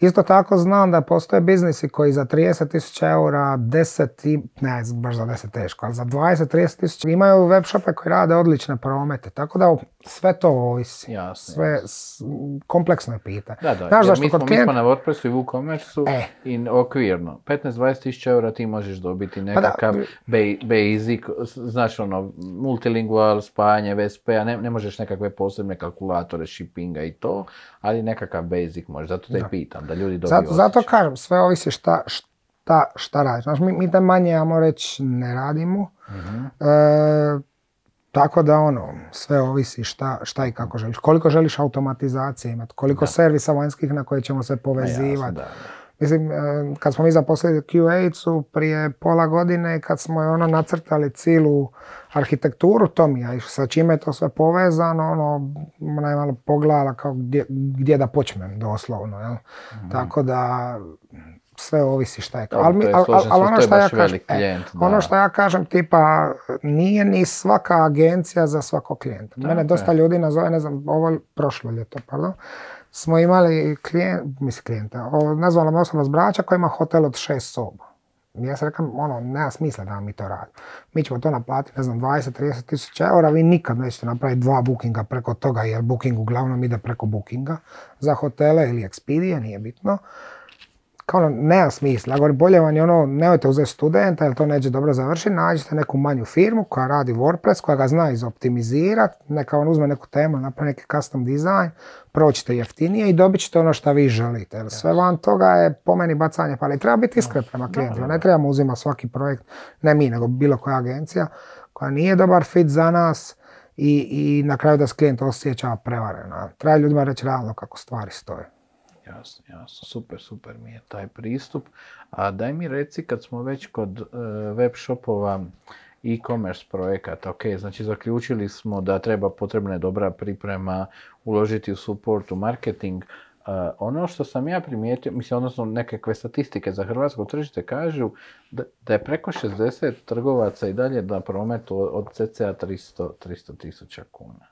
Isto tako znam da postoje biznisi koji za 30.000 eura, 10 i, ne, baš za 10 teško, ali za 20-30 tisuća imaju web shope koji rade odlične promete. Tako da sve to ovisi. Jasno. Sve s- kompleksno je pitanje. Da, da, Znaš zašto mi, smo, kod mi smo na WordPressu i WooCommerceu E. i okvirno. 15-20 tisuća eura ti možeš dobiti nekakav ba- basic, znaš ono, multilingual, spajanje VSP-a, ne, ne možeš nekakve posebne kalkulatore, shippinga i to, ali nekakav basic možeš, zato te i pitam, da ljudi dobiju Zato, zato kažem, sve ovisi šta, šta, šta radiš. Znaš, mi, mi te manje, ajmo reći, ne radimo. Mhm. E, tako da ono, sve ovisi šta, šta i kako želiš. Koliko želiš automatizacije imati, koliko servisa vanjskih na koje ćemo se povezivati. Mislim, e, kad smo mi zaposlili QA-cu prije pola godine, kad smo je ono nacrtali cilu arhitekturu Tomija i sa čime je to sve povezano, ono, ona je malo pogledala kao gdje, gdje da počnem doslovno, jel? Tako da sve ovisi šta je. Ali mi- to je al- al- al ono to je što ja kažem, e, klijent, da. ono što ja kažem tipa nije ni svaka agencija za svakog klijenta. Mene je. dosta ljudi nazove, ne znam, ovo prošlo ljeto, pardon, smo imali klijent, mislim klijenta, o, nazvala me osoba s Brača koja ima hotel od šest soba. Ja sam rekao, ono, nema smisla da mi to radimo. Mi ćemo to naplatiti, ne znam, 20-30 tisuća eura, vi nikad nećete napraviti dva bookinga preko toga, jer booking uglavnom ide preko bookinga za hotele ili Expedia, nije bitno. Kao ono, nema smisla. Ja govorim, bolje vam je ono, nemojte uzeti studenta, jer to neće dobro završiti, nađite neku manju firmu koja radi WordPress, koja ga zna izoptimizirati, neka on uzme neku temu, napravi neki custom design, proćete jeftinije i dobit ćete ono što vi želite. Jer sve van toga je po meni bacanje pali. Treba biti iskren prema klijentima, ne trebamo uzimati svaki projekt, ne mi, nego bilo koja agencija koja nije dobar fit za nas i, i na kraju da se klijent osjeća prevareno. Treba ljudima reći realno kako stvari stoje. Jasno, jasno, super, super mi je taj pristup. A daj mi reci kad smo već kod e, web shopova e-commerce projekata, ok, znači zaključili smo da treba potrebna je dobra priprema, uložiti u support, u marketing. E, ono što sam ja primijetio, mislim, odnosno nekakve statistike za hrvatsko tržište kažu da, da je preko 60 trgovaca i dalje na prometu od cca 300 300 tisuća kuna.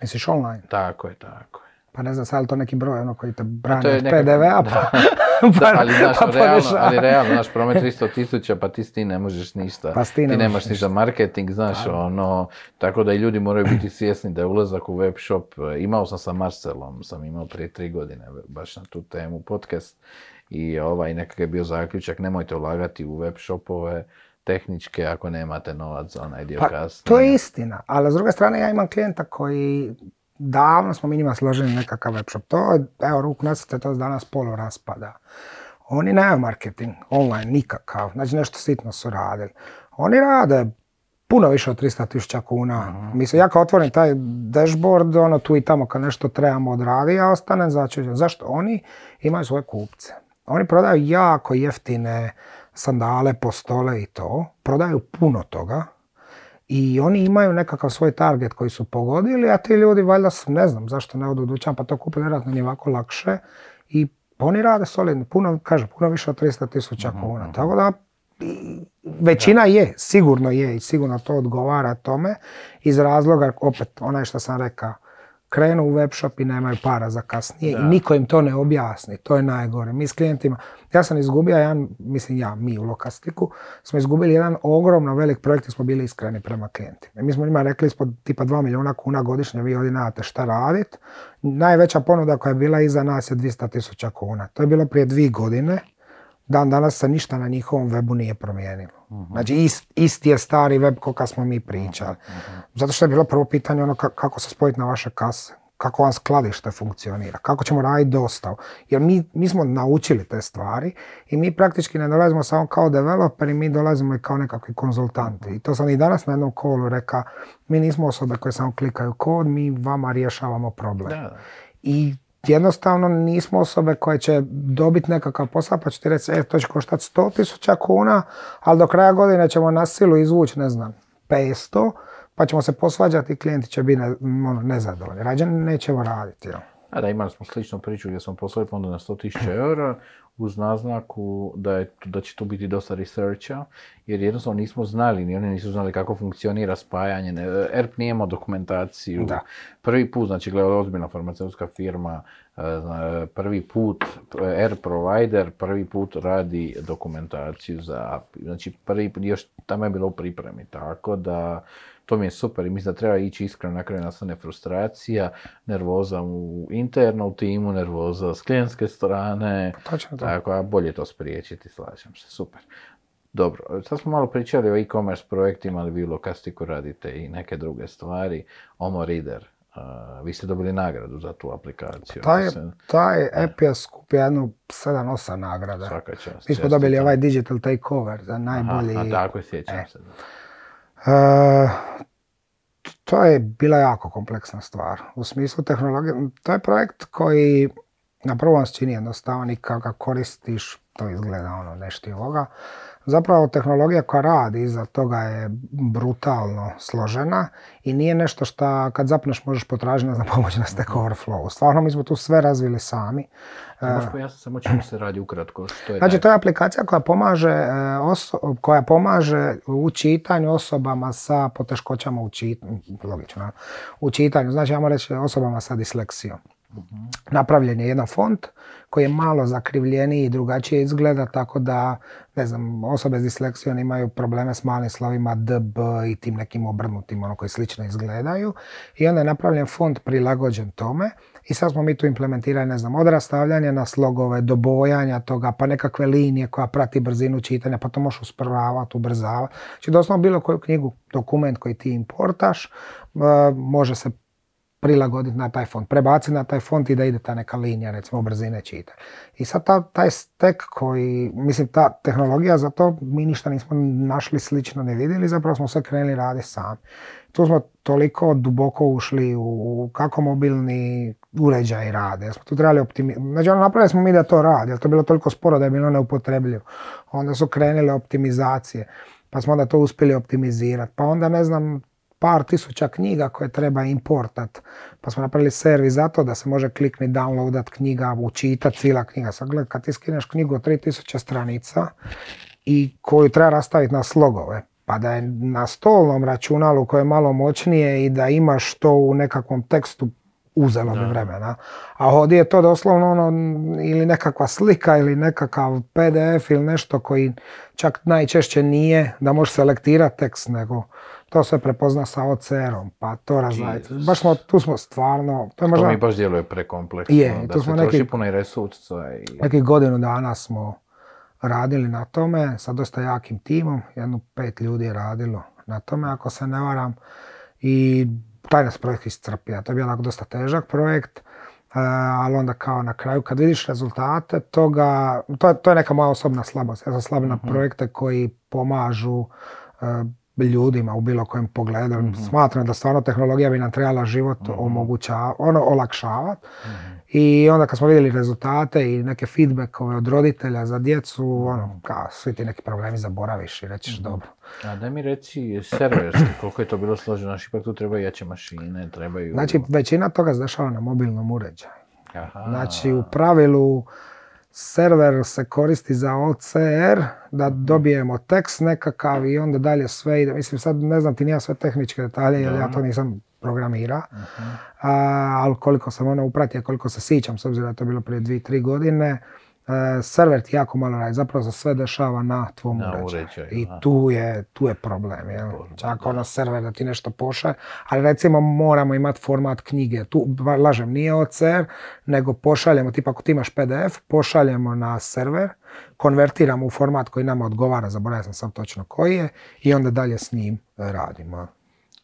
Misliš online? Tako je, tako je. Pa ne znam, sad je li to neki broj ono koji te brani to je od nekako- PDV-a, pa, Da, pa- ali znaš, pa realno, ali realno, naš promet 300 tisuća, pa ti s tim ne možeš ništa. Pa s tim ne ti nemaš ništa marketing, znaš, ono, tako da i ljudi moraju biti svjesni da je ulazak u web shop, e, imao sam sa Marcelom, sam imao prije tri godine baš na tu temu podcast i ovaj nekakav je bio zaključak, nemojte ulagati u web shopove tehničke ako nemate novac za onaj dio Pa, kasnije. to je istina, ali s druge strane ja imam klijenta koji davno smo mi njima složili nekakav web shop. To, je, evo, ruku na srce, to danas polu raspada. Oni nemaju marketing online nikakav, znači nešto sitno su radili. Oni rade puno više od 300 tisuća kuna. Mislim, ja kad otvorim taj dashboard, ono tu i tamo kad nešto trebamo odraditi, ja ostanem začuđen. Zašto? Oni imaju svoje kupce. Oni prodaju jako jeftine sandale, postole i to. Prodaju puno toga. I oni imaju nekakav svoj target koji su pogodili, a ti ljudi valjda su, ne znam zašto ne odu dućan, pa to kupe vjerojatno njih ovako lakše. I oni rade solidno, puno, kaže, puno više od 300 tisuća kuna. Tako da većina je, sigurno je i sigurno to odgovara tome iz razloga, opet, onaj što sam rekao, krenu u web shop i nemaju para za kasnije i niko im to ne objasni, to je najgore. Mi s klijentima, ja sam izgubio jedan, mislim ja, mi u Lokastiku, smo izgubili jedan ogromno velik projekt jer smo bili iskreni prema klijentima. I mi smo njima rekli ispod tipa 2 milijuna kuna godišnje, vi ovdje nemate šta radit. Najveća ponuda koja je bila iza nas je 200 tisuća kuna. To je bilo prije dvije godine. Dan danas se ništa na njihovom webu nije promijenilo. Znači ist, isti je stari web ko kad smo mi pričali. Zato što je bilo prvo pitanje ono ka- kako se spojiti na vaše kase, kako vam skladište funkcionira, kako ćemo raditi dostavu. Jer mi, mi smo naučili te stvari i mi praktički ne dolazimo samo kao developeri, mi dolazimo i kao nekakvi konzultanti. I to sam i danas na jednom kolu rekao, mi nismo osobe koje samo klikaju kod, mi vama rješavamo problem. Da. I jednostavno nismo osobe koje će dobiti nekakav posao pa će reći, e, to će koštati 100 tisuća kuna, ali do kraja godine ćemo na silu izvući, ne znam, 500, pa ćemo se posvađati i klijenti će biti ne, ono, nezadovoljni. Rađe nećemo raditi. jel? A da, imali smo sličnu priču gdje smo poslali ponudu na 100.000 eura, uz naznaku da, je, da će tu biti dosta researcha, jer jednostavno nismo znali, ni oni nisu znali kako funkcionira spajanje. Ne- ERP nije imao dokumentaciju. Da. Prvi put, znači gledala ozbiljna farmaceutska firma, prvi put ERP provider, prvi put radi dokumentaciju za API. Znači prvi, još tamo je bilo u pripremi, tako da to mi je super i mislim da treba ići iskreno, na kraju nastane frustracija, nervoza u interno u timu, nervoza s klijentske strane, Točno to. tako, a bolje to spriječiti, slažem se, super. Dobro, sad smo malo pričali o e-commerce projektima, ali vi u Lokastiku radite i neke druge stvari. Omo Reader, vi ste dobili nagradu za tu aplikaciju. Taj, se- taj app je skupio jednu 7-8 nagrada. Svaka čast. Mi smo dobili ovaj digital takeover za najbolji... Aha, tako je, sjećam E. se. E, to je bila jako kompleksna stvar. U smislu tehnologije, to je projekt koji na prvom se čini jednostavan i kako ga koristiš, to izgleda ono nešto i ovoga. Zapravo tehnologija koja radi iza toga je brutalno složena i nije nešto što kad zapneš možeš potražiti znam, pomoć na Stack Overflow. Stvarno mi smo tu sve razvili sami. Možeš pojasniti samo čemu se radi ukratko, što je Znači, to je aplikacija koja pomaže, e, oso- koja pomaže u čitanju osobama sa poteškoćama u čitanju, logično, u čitanju, znači, ja reći osobama sa disleksijom. Napravljen je jedan font koji je malo zakrivljeniji i drugačije izgleda, tako da, ne znam, osobe s disleksijom imaju probleme s malim slovima D, B i tim nekim obrnutim, ono koji slično izgledaju. I onda je napravljen font prilagođen tome i sad smo mi tu implementirali, ne znam, od rastavljanja na slogove, do bojanja toga, pa nekakve linije koja prati brzinu čitanja, pa to možeš usporavati, ubrzavati. Znači, doslovno bilo koju knjigu, dokument koji ti importaš, e, može se prilagoditi na taj font, prebaciti na taj font i da ide ta neka linija, recimo brzine čitanja. I sad ta, taj stek koji, mislim, ta tehnologija za to, mi ništa nismo našli slično, ne vidjeli, zapravo smo sve krenuli raditi sami. Tu smo toliko duboko ušli u kako mobilni uređaj rade. Smo tu trebali optimizirati. Znači, ono, napravili smo mi da to radi, jer to je bilo toliko sporo da je bilo neupotrebljivo. Onda su krenule optimizacije, pa smo onda to uspjeli optimizirati. Pa onda, ne znam, par tisuća knjiga koje treba importat. Pa smo napravili servis za to da se može klikni downloadat knjiga, učitat cijela knjiga. Sad gledaj, kad ti skineš knjigu od 3000 stranica i koju treba rastaviti na slogove, pa da je na stolnom računalu koje je malo moćnije i da imaš to u nekakvom tekstu uzelo bi vremena. A ovdje je to doslovno ono, ili nekakva slika ili nekakav PDF ili nešto koji čak najčešće nije da možeš selektirati tekst, nego to sve prepozna sa OCR-om, pa to. Jesus. Baš smo, tu smo stvarno, to je To možda mi baš djeluje prekompleksno, Je, da tu se smo troši neki- puno i resursa i... nekih godinu dana smo radili na tome sa dosta jakim timom, jedno pet ljudi je radilo na tome, ako se ne varam. I taj nas projekt iscrpio. To je bio onako dosta težak projekt, e, ali onda kao na kraju kad vidiš rezultate toga, to je, to je neka moja osobna slabost. Ja sam slab na projekte koji pomažu e, ljudima u bilo kojem pogledu. Smatram da stvarno tehnologija bi nam trebala život omogućavati, ono olakšavati. I onda kad smo vidjeli rezultate i neke feedbackove od roditelja za djecu, ono, kao, svi ti neki problemi zaboraviš i rećeš dobro. A daj mi reci serverski, koliko je to bilo složeno, znači ipak tu trebaju jače mašine, trebaju... Znači, većina toga se dešava na mobilnom uređaju. Aha, Znači, u pravilu server se koristi za OCR, da dobijemo tekst nekakav i onda dalje sve ide. Mislim, sad ne znam ti nija sve tehničke detalje, jer ja to nisam programira, a, ali koliko sam ono upratio, koliko se sjećam, s obzirom da je to bilo prije dvije, tri godine, server ti jako malo radi, zapravo se sve dešava na tvom Na uređaju. uređaju, I tu je, tu je problem. Jel? Čak ono server da ti nešto pošalje, ali recimo moramo imati format knjige. Tu, lažem, nije OCR, nego pošaljemo, tipa ako ti imaš PDF, pošaljemo na server, konvertiramo u format koji nama odgovara, zaboravio sam sam točno koji je, i onda dalje s njim e, radimo.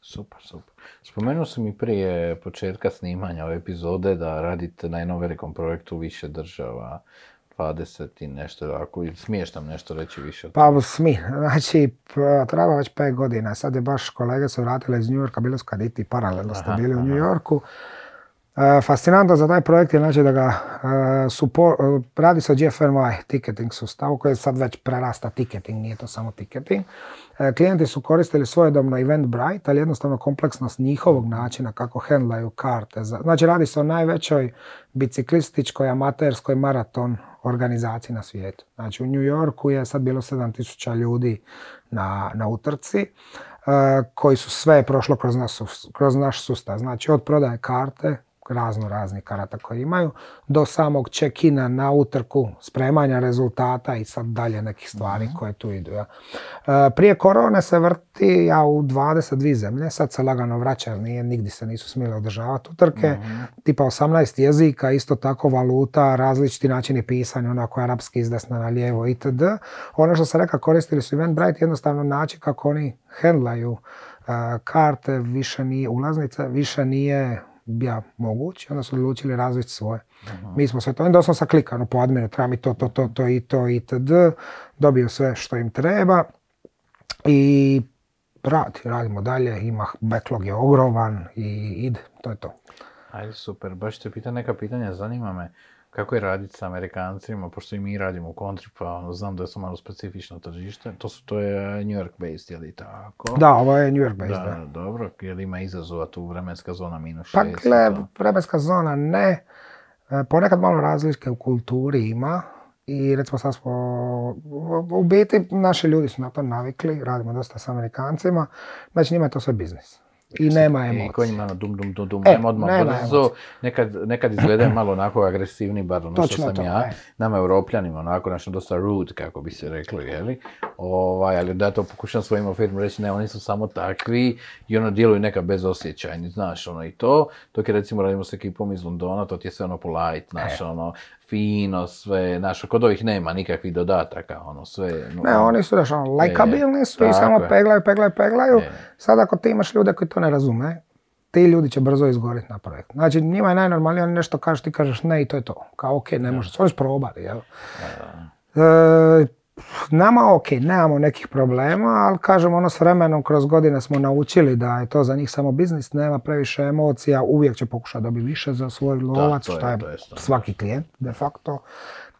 Super, super. Spomenuo sam i prije početka snimanja ove epizode da radite na jednom velikom projektu više država, 20 i nešto, ako smiješ nam nešto reći više Pa smi, znači treba već pet godina, sad je baš kolege su vratile iz New Yorka, bili su kad i ti paralelno ste Aha, bili u. New Yorku. E, fascinantno za taj projekt je znači da ga e, radi se o GFNY ticketing sustavu koji sad već prerasta ticketing, nije to samo ticketing. E, klijenti su koristili svojedobno Eventbrite, ali jednostavno kompleksnost njihovog načina kako handlaju karte. Znači radi se o najvećoj biciklističkoj amaterskoj maraton organizaciji na svijetu. Znači u New Yorku je sad bilo 7000 ljudi na, na utrci koji su sve prošlo kroz kroz naš sustav. Znači od prodaje karte, razno raznih karata koje imaju, do samog check-ina na utrku, spremanja rezultata i sad dalje nekih stvari mhm. koje tu idu. Ja. E, prije korone se vrti ja, u 22 zemlje, sad se lagano vraća nije, nigdje se nisu smjeli održavati utrke, mm tipa 18 jezika, isto tako valuta, različiti načini pisanja, onako arapski izdesna na lijevo itd. Ono što sam rekao, koristili su Eventbrite, jednostavno način kako oni handlaju e, karte, više nije ulaznice, više nije ja moguć, onda su odlučili razviti svoje. Mi smo sve to, onda sam sa klikano po adminu, treba mi to, to, to, to i to itd. Dobiju sve što im treba i radi, radimo dalje, ima backlog je ogroman i ide, to je to. Ajde, super, baš te pita neka pitanja, zanima me kako je raditi sa Amerikancima, pošto i mi radimo u kontri, pa ono, znam da to malo specifično tržište. To, su, to je New York based, je li tako? Da, ovo je New York based, da. da. Dobro, je li ima izazova tu vremenska zona minus Pa gle, vremenska zona ne. E, ponekad malo razlike u kulturi ima. I recimo sad smo, u biti naši ljudi su na to navikli, radimo dosta s Amerikancima, znači njima je to sve biznis. I nema emocija. I konjima ono dum dum dum dum, e, nema odmah nema brzo. Nekad, nekad izgledaju malo onako agresivni, bar ono što sam to, ja. E. Nama europljanima onako nešto dosta rude, kako bi se reklo, jeli. Ovaj, ali da to pokušam svojim firmu reći, ne, oni su samo takvi i ono djeluju neka bezosjećajni, znaš, ono i to. Dok je recimo radimo s ekipom iz Londona, to ti je sve ono polite, znaš, e. ono, fino, sve, znaš, kod ovih nema nikakvih dodataka, ono, sve. ne, oni su, znaš, ono, lajkabilni su i samo peglaju, peglaju, peglaju. E. Sad ako ti imaš ljude koji to ne razume, ti ljudi će brzo izgoriti na projekt. Znači, njima je najnormalnije, oni nešto kažeš, ti kažeš ne i to je to. Kao, ok, ne možeš, oni su probali, jel? E, nama ok, nemamo nekih problema, ali kažem ono s vremenom kroz godine smo naučili da je to za njih samo biznis, nema previše emocija, uvijek će pokušati dobiti više za svoj lovac, što je, svaki klijent de facto.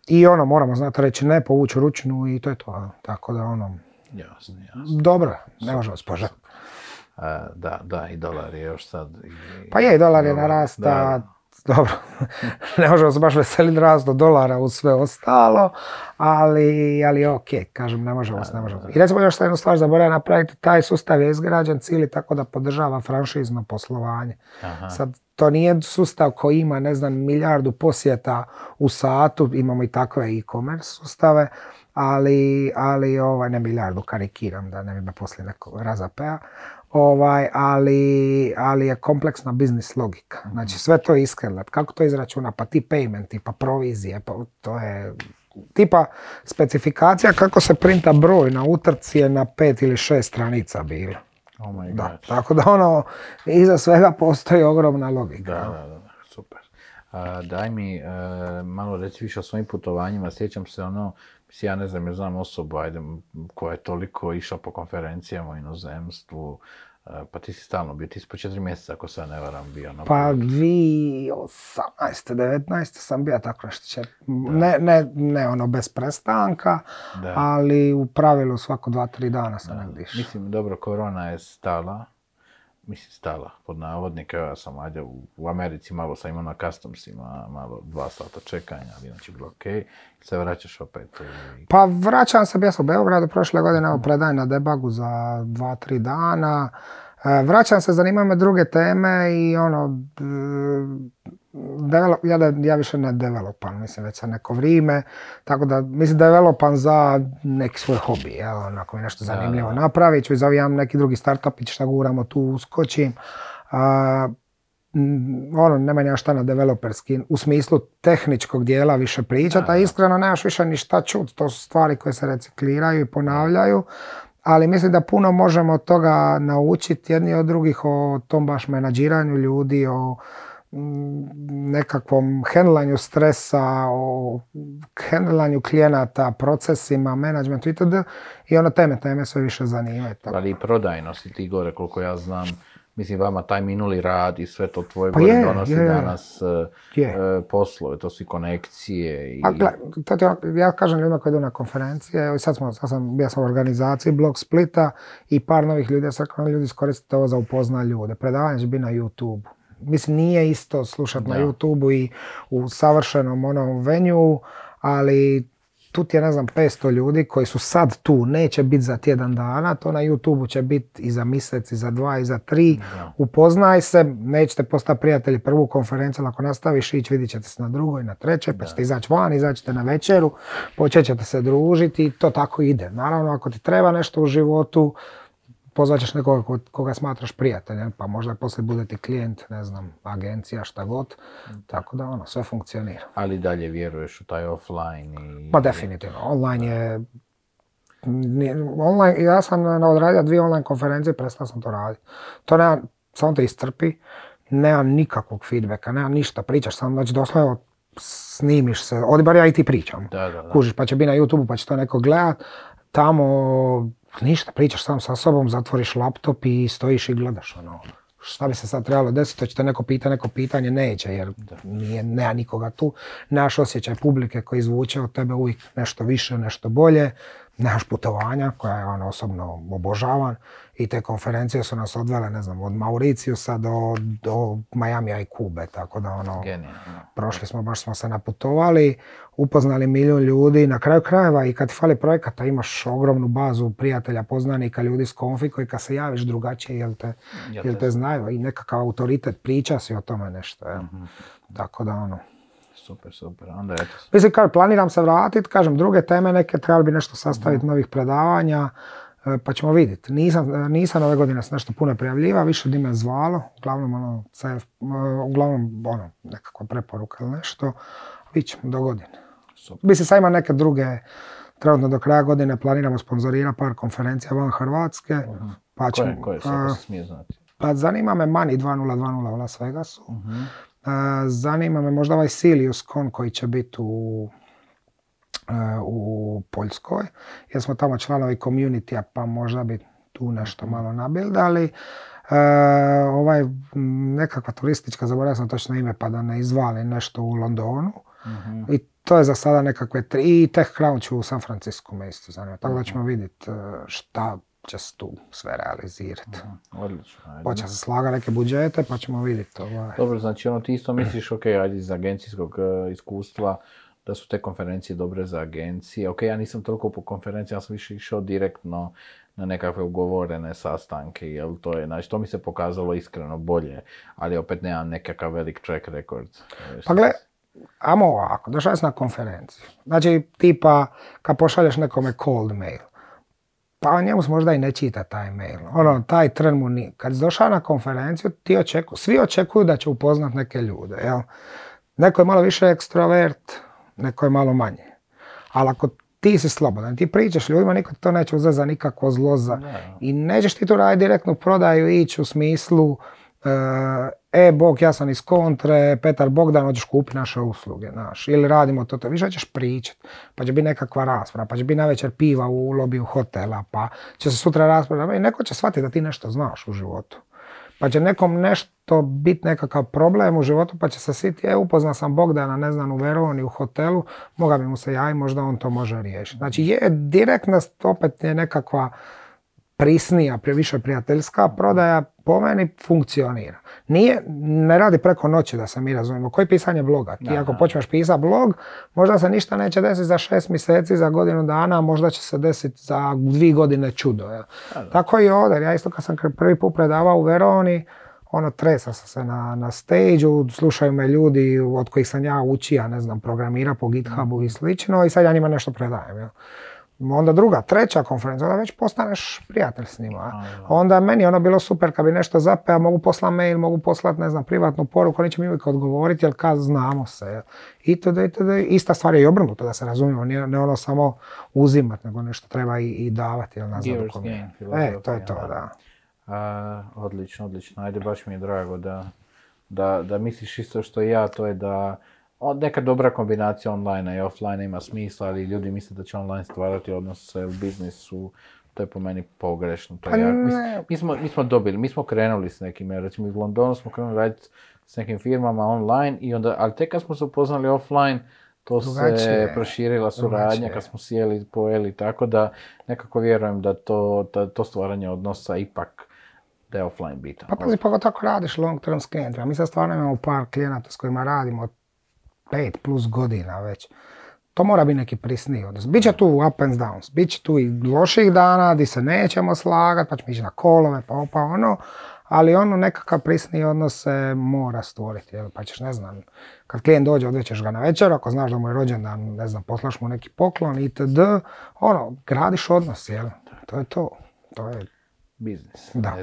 I ono, moramo znati reći ne, povući ručnu i to je to. Tako da ono... Jasno, jasno. Dobro, ne možemo spožati. Da, da, i dolar je još sad... pa je, i dolar je narasta, dobro, ne možemo se baš veseliti do dolara uz sve ostalo, ali, ali ok, kažem, ne možemo se, ne možemo. I recimo još jednu stvar zaboravim napraviti, taj sustav je izgrađen cijeli tako da podržava franšizno poslovanje. Sad, to nije sustav koji ima, ne znam, milijardu posjeta u satu, imamo i takve e-commerce sustave, ali, ali ovaj, ne milijardu karikiram da ne bi me poslije neko razapea, ovaj, ali, ali je kompleksna biznis logika. Znači sve to je Kako to izračuna? Pa ti paymenti, pa provizije, pa to je tipa specifikacija kako se printa broj na utrci je na pet ili šest stranica bilo. Oh my da, tako da ono, iza svega postoji ogromna logika. Da, da, da, super. daj mi, e, malo reći više o svojim putovanjima. Sjećam se ono, ja ne znam, ja znam osobu, ajde, koja je toliko išla po konferencijama u inozemstvu, e, pa ti si stalno bio, ti si po četiri mjeseca, ako se ne varam, bio na Pa 2018. 19. sam bio tako nešto, ne, ne, ne ono bez prestanka, ali u pravilu svako dva, tri dana sam negdje Mislim, dobro, korona je stala, mislim stala, pod navodnike, ja sam ajde u, Americi malo sam imao na customsima, malo dva sata čekanja, ali inače bilo ok, se vraćaš opet. Pa vraćam se, bio sam u Beogradu prošle godine, evo predaj na debagu za dva, tri dana, e, vraćam se, zanimaju me druge teme i ono, develop, ja, ja više ne developam, mislim već sa neko vrijeme, tako da mislim developam za neki svoj hobi, jel, onako mi nešto zanimljivo napravit ću i zavijam neki drugi startup i šta guramo tu uskočim. A, ono, nema ja šta na developerski, u smislu tehničkog dijela više pričati, a iskreno nemaš više ni šta čut, to su stvari koje se recikliraju i ponavljaju, ali mislim da puno možemo od toga naučiti jedni od drugih o tom baš menadžiranju ljudi, o nekakvom hendlanju stresa, o hendlanju klijenata, procesima, menadžmentu itd. I ono teme, teme sve više zanimaju. Ali i prodajnosti ti gore, koliko ja znam, mislim vama taj minuli rad i sve to tvoje Pa gore donosi je. danas e, Je. e, poslove, to su i konekcije i... A to ja kažem ljudima koji idu na konferencije, evo sad, smo, sad sam, bio sam u organizaciji Blog Splita i par novih ljudi, rekao, ljudi iskoristite ovo za upozna ljude. Predavanje će biti na YouTube. Mislim, nije isto slušati na. YouTube i u savršenom onom venju, ali tu ti je, ne znam, 500 ljudi koji su sad tu, neće biti za tjedan dana, to na YouTube će biti i za mjesec, i za dva, i za tri. Da. Upoznaj se, nećete postati prijatelji prvu konferenciju, ako nastaviš ići, vidit ćete se na drugoj, na trećoj, pa ćete izaći van, izaćete na večeru, počet ćete se družiti i to tako ide. Naravno, ako ti treba nešto u životu, pozvat ćeš nekoga ko- koga smatraš prijateljem, pa možda poslije bude ti klijent, ne znam, agencija, šta god. Tako da ono, sve funkcionira. Ali dalje vjeruješ u taj offline i... Pa definitivno, online je... Online, ja sam odradio dvije online konferencije, prestao sam to raditi. To nema, samo te istrpi, nema nikakvog feedbacka, nema ništa, pričaš sam, znači doslovno snimiš se, ovdje bar ja i ti pričam. Da, da, da. Kužiš, pa će biti na YouTube, pa će to neko gledat, tamo ništa, pričaš sam sa sobom, zatvoriš laptop i stojiš i gledaš ono. Šta bi se sad trebalo desiti, hoće te neko pita neko pitanje, neće jer nije, nema nikoga tu. Nemaš osjećaj publike koji izvuče od tebe uvijek nešto više, nešto bolje. Nemaš putovanja koja je ono osobno obožavan i te konferencije su nas odvele, ne znam, od Mauriciusa do, do Majamija i Kube, tako da ono, Genijalno. Prošli smo, baš smo se naputovali, upoznali milijun ljudi, na kraju krajeva i kad fali projekata imaš ogromnu bazu prijatelja, poznanika, ljudi s konfi koji kad se javiš drugačije, jel te, Jel te znaju i nekakav autoritet, priča si o tome nešto. Mhm. Tako da ono. Super, super. Onda eto, Mislim, kad planiram se vratiti, kažem, druge teme neke, trebali bi nešto sastaviti novih predavanja, e, pa ćemo vidjeti. Nisam, nisam ove godine se nešto puno prijavljiva, više di me zvalo, uglavnom ono, CF, e, uglavnom ono, nekakva preporuka ili nešto, vidit ćemo do godine. super. Mislim, sad ima neke druge, trenutno do kraja godine planiramo sponzorirati par konferencija van Hrvatske, pa ćemo, Koje, koje se e, ako se smije znati? pa zanima me Mani 2020 u Las Vegasu. Mhm. Zanima me možda ovaj Silius Con koji će biti u, e, u Poljskoj, jer smo tamo članovi community pa možda bi tu nešto malo nabildali. E, ovaj nekakva turistička, zaboravio sam točno ime pa da ne izvali nešto u Londonu. Mhm. I to je za sada nekakve tri, i Tech Crown ću u San Francisco me isto zanima. Tako da ćemo vidjeti e, šta će se tu sve realizirati. Odlično. ajde. Počeo se slaga neke budžete pa ćemo vidjeti. Ovaj. Dobro, znači ono ti isto misliš, ok, ajde iz agencijskog e, iskustva, da su te konferencije dobre za agencije. Ok, ja nisam toliko po konferenciji, ja sam više išao direktno na nekakve ugovorene sastanke, jel to je, znači to mi se pokazalo iskreno bolje, ali opet nemam nekakav velik track record. Pa gle, amo ovako, došao si na konferenciju. Znači, tipa, kad pošalješ nekome cold mail, pa njemu se možda i ne čita taj mail. Ono, taj tren mu nije. Kad si došao na konferenciju, ti očekuju, svi očekuju da će upoznat neke ljude, jel? Neko je malo više ekstrovert, neko je malo manje. Ali ako ti si slobodan, ti pričaš ljudima, niko to neće uzeti za nikakvo zlo. Za... I nećeš ti tu raditi direktnu prodaju ići u smislu e, Bog, ja sam iz kontre, Petar Bogdan, hoćeš kupiti naše usluge, znaš, ili radimo to, to, više ćeš pričat, pa će biti nekakva rasprava, pa će biti navečer piva u lobiju hotela, pa će se sutra rasprava, i neko će shvatiti da ti nešto znaš u životu. Pa će nekom nešto biti nekakav problem u životu, pa će se siti, e, upoznao sam Bogdana, ne znam, u Veroni, u hotelu, moga bi mu se javi, možda on to može riješiti. Znači, je direktnost opet je nekakva prisnija, više prijateljska prodaja, po meni funkcionira. Nije, ne radi preko noći da se mi razumijemo. Koje je pisanje bloga? Ti ako počneš pisati blog, možda se ništa neće desiti za šest mjeseci, za godinu dana, možda će se desiti za dvije godine čudo. jel? Tako i ovdje. Ja isto kad sam prvi put predavao u Veroni, ono, tresa sam se na, na stage slušaju me ljudi od kojih sam ja učio, ne znam, programira po GitHubu i slično i sad ja njima nešto predajem. Jel? Onda druga, treća konferencija, onda već postaneš prijatelj s njima. Onda je meni ono bilo super kad bi nešto zapeo, mogu poslati mail, mogu poslati, ne znam, privatnu poruku, oni će mi uvijek odgovoriti, jer kad znamo se. I to, i to, ista stvar je i obrnuto, da se razumijemo, nije, ne ono samo uzimat, nego nešto treba i, i davati, jel, nazad u E, to je to, da. A, odlično, odlično. Ajde, baš mi je drago da, da, da misliš isto što i ja, to je da neka dobra kombinacija online i offline ima smisla, ali ljudi misle da će online stvarati odnose u biznisu, to je po meni pogrešno. To je Pa jako- mi, mi smo, mi smo dobili, mi smo krenuli s nekim, evo, recimo i u Londonu smo krenuli raditi s nekim firmama online, i onda, ali tek kad smo se upoznali offline, to se Drugačije. proširila suradnja Drugačije. kad smo sjeli, pojeli, tako da nekako vjerujem da to, da to stvaranje odnosa ipak da je offline bitan. Pa pazi, pogotovo ako radiš long term s klijentima. Mi sad stvarno imamo par klijenata s kojima radimo pet plus godina već. To mora biti neki prisniji odnos. Biće tu up and downs, bit će tu i loših dana di se nećemo slagat, pa ćemo ići na kolove, pa pa ono, ali ono nekakav prisniji odnos se mora stvoriti, jel? pa ćeš, ne znam, kad klijent dođe, odvećeš ga na večer, ako znaš da mu je rođendan, ne znam, poslaš mu neki poklon, itd., ono, gradiš odnos, jel? To je to. To je Biznis, Da.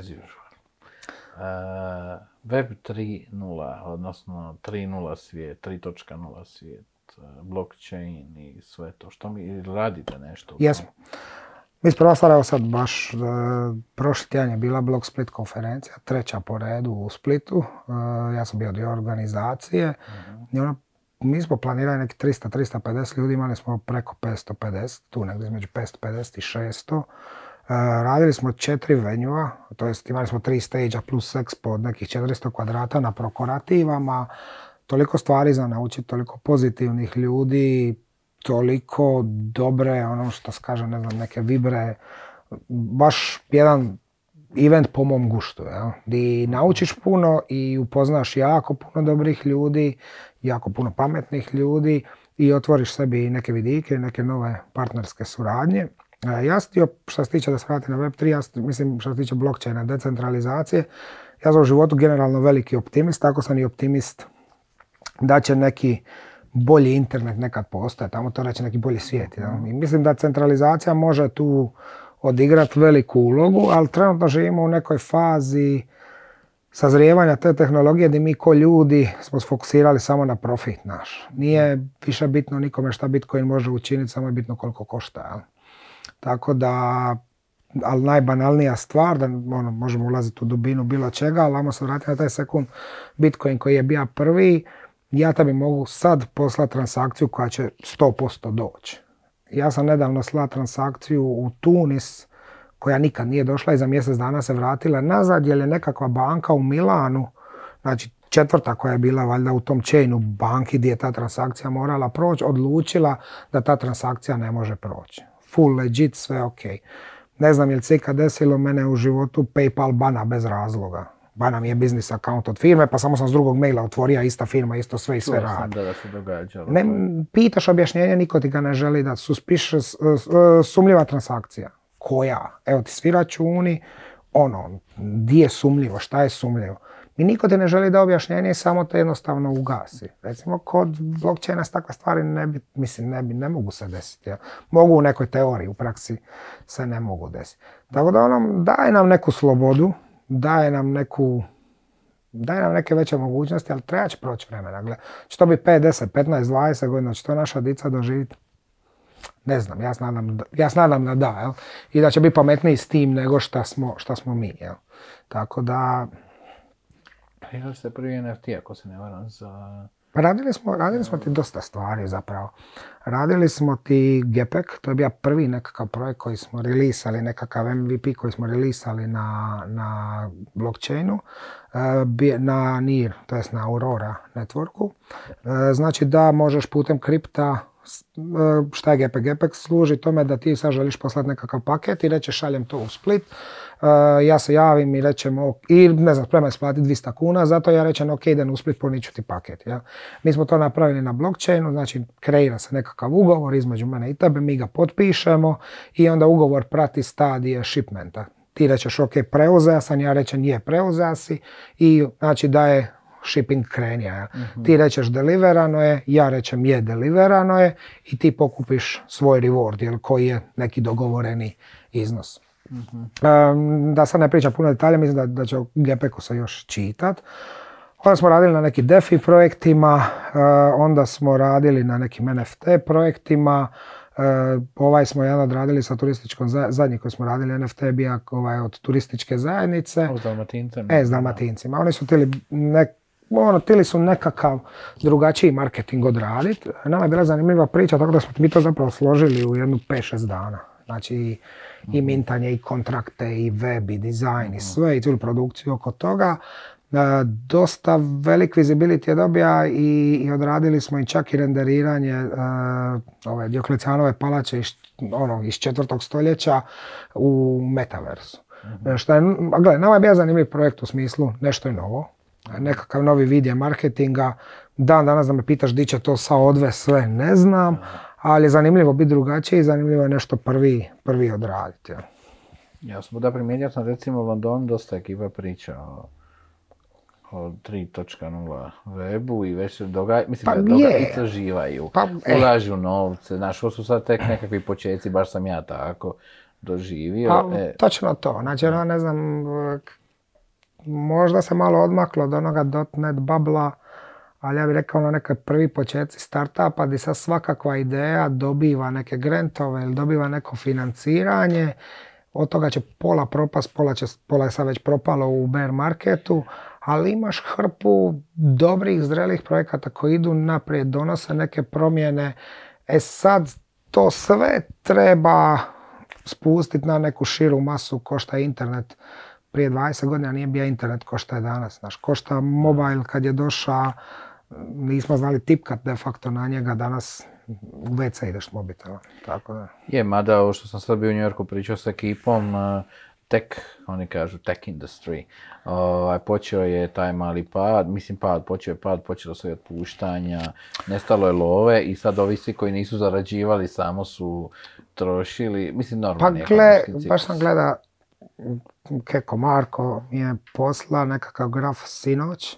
Uh, Web 3.0, odnosno 3.0 svijet, 3.0 svijet, uh, blockchain i sve to. Što mi radite nešto? Jesmo. Mi stvar, evo sad baš, e, prošli tjedan je bila Blog Split konferencija, treća po redu u Splitu. E, ja sam bio dio organizacije. I ono, mi smo planirali neki 300-350 ljudi, imali smo preko 550, tu negdje između 550 i 600. E, radili smo četiri venjua, to jest imali smo tri stage plus expo od nekih 400 kvadrata na prokorativama. Toliko stvari za naučiti, toliko pozitivnih ljudi, toliko dobre, ono što se kaže, ne znam, neke vibre, baš jedan event po mom guštu, jel? Di naučiš puno i upoznaš jako puno dobrih ljudi, jako puno pametnih ljudi i otvoriš sebi neke vidike, neke nove partnerske suradnje. E, Ja sam htio, što se tiče da se vrati na Web3, ja mislim što se tiče blockchaina, decentralizacije, ja sam u životu generalno veliki optimist, tako sam i optimist da će neki bolji internet nekad postoje, tamo to reći neki bolji svijet. jel? I mislim da centralizacija može tu odigrati veliku ulogu, ali trenutno živimo u nekoj fazi sazrijevanja te tehnologije gdje mi ko ljudi smo sfokusirali samo na profit naš. Nije više bitno nikome šta Bitcoin može učiniti, samo je bitno koliko košta. jel? Tako da, ali najbanalnija stvar, da ono, možemo ulaziti u dubinu bilo čega, ali ajmo se vratiti na taj sekund Bitcoin koji je bio prvi, ja tebi mogu sad poslati transakciju koja će 100% doći. Ja sam nedavno slao transakciju u Tunis koja nikad nije došla i za mjesec dana se vratila nazad jer je nekakva banka u Milanu, znači četvrta koja je bila valjda u tom chainu banki gdje je ta transakcija morala proći, odlučila da ta transakcija ne može proći. Full legit, sve ok. Ne znam je li se ikad desilo mene u životu PayPal bana bez razloga. Bana mi je biznis account od firme, pa samo sam s drugog maila otvorio, ista firma, isto sve i sve radi. da, da se događalo. Ne, pitaš objašnjenje, niko ti ga ne želi da uh, uh, sumljiva transakcija. Koja? Evo ti svi računi, ono, di je sumljivo, šta je sumljivo. I niko ti ne želi da objašnjenje, samo te jednostavno ugasi. Recimo, kod blockchaina se takve stvari ne bi, mislim, ne, bi, ne mogu se desiti. Mogu u nekoj teoriji, u praksi se ne mogu desiti. Tako da ono, daje nam neku slobodu, daje nam neku daje nam neke veće mogućnosti, ali treba će proći vremena. Gle, će to biti 5, 10, 15, 20 godina, će to naša dica doživjeti? Ne znam, ja se nadam da, ja da da, jel? I da će biti pametniji s tim nego šta smo, šta smo mi, jel? Tako da, Prijavili ste prvi NFT, ako se ne varam, za... Pa radili smo, radili smo ti dosta stvari zapravo. Radili smo ti Gepek, to je bio prvi nekakav projekt koji smo releasali, nekakav MVP koji smo releasali na, na blockchainu, e, na NIR, to jest na Aurora networku. E, Znači da možeš putem kripta šta je Gepek? Gepek služi tome da ti sad želiš poslati nekakav paket i rećeš šaljem to u Split. E, ja se javim i rečem, ok, i ne znam, spreman isplatiti 200 kuna, zato ja rečem, ok, idem u Split, poniću ti paket. Ja. Mi smo to napravili na blockchainu, znači kreira se nekakav ugovor između mene i tebe, mi ga potpišemo i onda ugovor prati stadije shipmenta. Ti rečeš, ok, preuzeo sam, ja rečem, je, preuzeo si i znači da je shipping krenija. jel? Ti rečeš deliverano je, ja rečem je deliverano je i ti pokupiš svoj reward, jel, koji je neki dogovoreni iznos. Um, da sad ne pričam puno detalja, mislim da, da će o Gepeku se još čitat. Onda smo radili na nekim DeFi projektima, uh, onda smo radili na nekim NFT projektima, uh, ovaj smo jedan odradili sa turističkom, za- zadnji koji smo radili NFT je bio ovaj, od turističke zajednice. O, s Dalmatincem. E, s Dalmatincima. Oni su htjeli nek, ono, tili su nekakav drugačiji marketing odraditi. Nama je bila zanimljiva priča, tako da smo mi to zapravo složili u jednu 5-6 dana. Znači i, i mintanje, i kontrakte, i web, i dizajn, i sve, i cijelu produkciju oko toga. E, dosta velik visibility je dobija i, i odradili smo i čak i renderiranje uh, ove Dioklecijanove palače iz, ono, iz četvrtog stoljeća u metaversu. mm Što je, gledaj, nama je bio zanimljiv projekt u smislu nešto je novo, nekakav novi vidje marketinga. Dan danas da me pitaš di će to sa odve sve, ne znam, ali je zanimljivo biti drugačiji i zanimljivo je nešto prvi, prvi odraditi. Ja. ja sam da primijetio sam recimo u Londonu dosta ekipa priča o, o 3.0 webu i već se događa, mislim Pa da doga, je. istraživaju, Pa, e. ulažu novce, znaš, ovo su sad tek nekakvi počeci, baš sam ja tako doživio. Pa, e, točno to. Znači, ono, ne znam, možda se malo odmaklo od onoga .NET babla, ali ja bih rekao ono neke prvi početci startupa gdje sad svakakva ideja dobiva neke grantove ili dobiva neko financiranje, od toga će pola propast, pola, će, pola je sad već propalo u bear marketu, ali imaš hrpu dobrih, zrelih projekata koji idu naprijed, donose neke promjene. E sad, to sve treba spustiti na neku širu masu ko šta je internet. Prije 20 godina nije bio internet ko šta je danas. Znaš, ko šta mobile kad je došao, nismo znali tipkat de facto na njega, danas u WC ideš s mobitelom. Tako da. Je, mada ovo što sam sad bio u New Yorku pričao s ekipom, uh, tech, oni kažu tech industry, ovaj, počeo je taj mali pad, mislim pad, počeo je pad, počelo se otpuštanja, nestalo je love i sad ovi svi koji nisu zarađivali samo su trošili, mislim Pa normalni gle, baš sam gleda, Keko Marko mi je posla nekakav graf sinoć. E,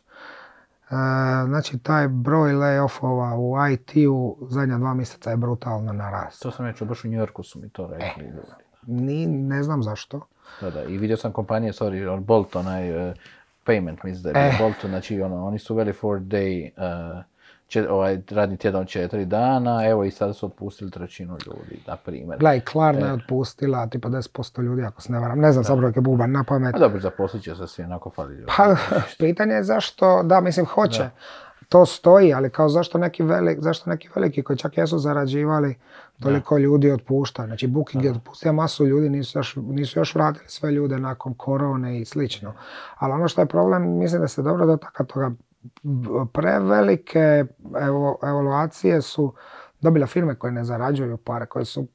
znači taj broj layoffova u IT-u zadnja dva mjeseca je brutalno narastao. To sam čuo, baš u New Yorku su mi to rekli. Ni, ne znam zašto. Da, da, i vidio sam kompanije, sorry, on Bolt, onaj uh, payment, mislim da je Eh. Bolt, znači ono, oni su uveli four day, uh, čet- ovaj radni tjedan četiri dana, evo i sada su otpustili trećinu ljudi, na primjer. Gle, i Klarna je otpustila tipa 10% ljudi ako se ne varam. Ne znam sad brojke buban na pamet. A dobro, zaposlit će se svi, onako fali ljudi. Pa, pitanje je zašto, da, mislim, hoće. To stoji, ali kao zašto neki, velik, zašto neki veliki koji čak jesu zarađivali toliko ljudi otpušta. Znači, Booking je otpustio masu ljudi, nisu još, nisu još vratili sve ljude nakon korone i slično. Ali ono što je problem, mislim da se dobro dotaka toga, prevelike evo, evaluacije su dobile firme koje ne zarađuju pare, koje su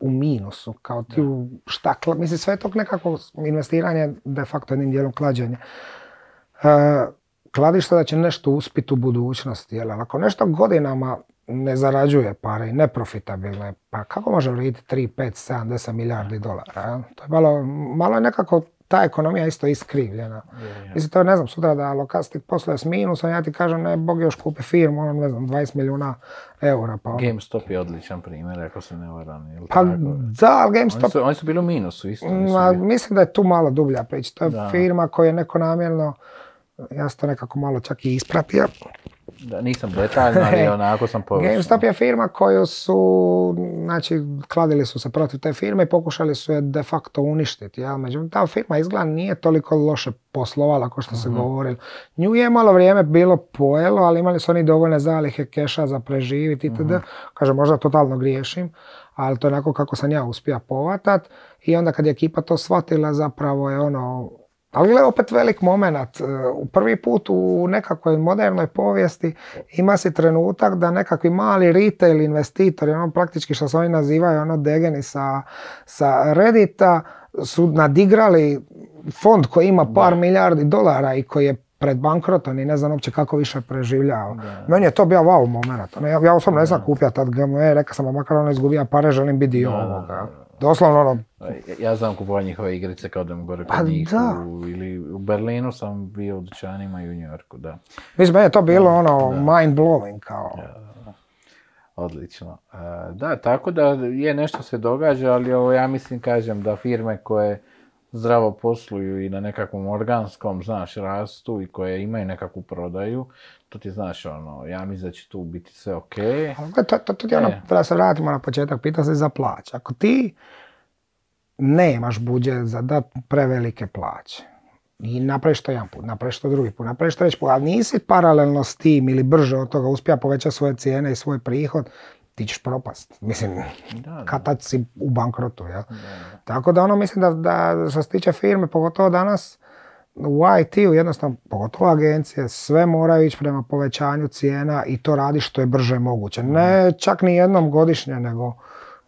u minusu, kao ti u šta, mislim sve je to nekako investiranje de facto jednim dijelom klađenje. E, kladiš se da će nešto uspjeti u budućnosti, jel? Ako nešto godinama ne zarađuje pare i neprofitabilno je, pa kako može vrijediti 3, 5, 7, 10 milijardi dolara? jel? To je malo, malo je nekako ta ekonomija isto iskrivljena. Mislim, to je, ne znam, sutra da Lokastik posluje s minusom, ja ti kažem, ne, Bog još kupi firmu, ono, ne znam, 20 milijuna eura, pa ono. GameStop je odličan primjer, ako se ne varam. Pa tako? da, ali Oni GameStop su, oni su bili u minusu isto. Ma, bili- mislim da je tu malo dublja priča. To je Da. firma koja je neko namjerno, ja sam to nekako malo čak i ispratio. Da, nisam detaljno, ali onako sam površno. GameStop je firma koju su, znači, kladili su se protiv te firme i pokušali su je de facto uništiti. Ja? Međutim, ta firma izgleda nije toliko loše poslovala kao što se govorilo. Nju je malo vrijeme bilo pojelo, ali imali su oni dovoljne zalihe keša za preživiti itd. Kažem, možda totalno griješim, ali to je onako kako sam ja uspio povatat. I onda kad je ekipa to shvatila, zapravo je ono, ali gle, opet velik moment. U prvi put u nekakvoj modernoj povijesti ima si trenutak da nekakvi mali retail investitori, ono praktički što se oni nazivaju, ono degeni sa, sa Reddita, su nadigrali fond koji ima par milijardi dolara i koji je pred bankrotom i ne znam uopće kako više preživljava. Meni je to bio wow moment. Ono, Ja, ja osobno ne znam kupio tad GME, rekao sam, makar ono izgubija pare, želim biti dio ovoga. Doslovno ono, Ja- znam kupovati njihove igrice kao da mi gore kod Pa njih. da. U, ili u Berlinu sam bio u dućanima i u New Yorku, da. mislim, meni je to bilo ono mind blowing kao. Odlično. Da, tako da je nešto se događa, ali ovo ja mislim kažem da firme koje zdravo posluju i na nekakvom organskom, znaš, rastu i koje imaju nekakvu prodaju, to ti znaš, ono, ja mislim da će tu biti sve ok. To, to, to ti ono, E. da se vratimo na početak, pita se za plaće. Ako ti nemaš budžet za dat prevelike plaće, I napraviš to jedan put, napraviš to drugi put, napraviš treći put, ali nisi paralelno s tim ili brže od toga uspija povećati svoje cijene i svoj prihod, ti ćeš propast. Mislim, Da, da. kad tad si u bankrotu, jel? Tako da ono mislim da, da što se tiče firme, pogotovo danas u IT-u jednostavno, pogotovo agencije, sve moraju ići prema povećanju cijena i to radi što je brže moguće. Ne čak ni jednom godišnje, nego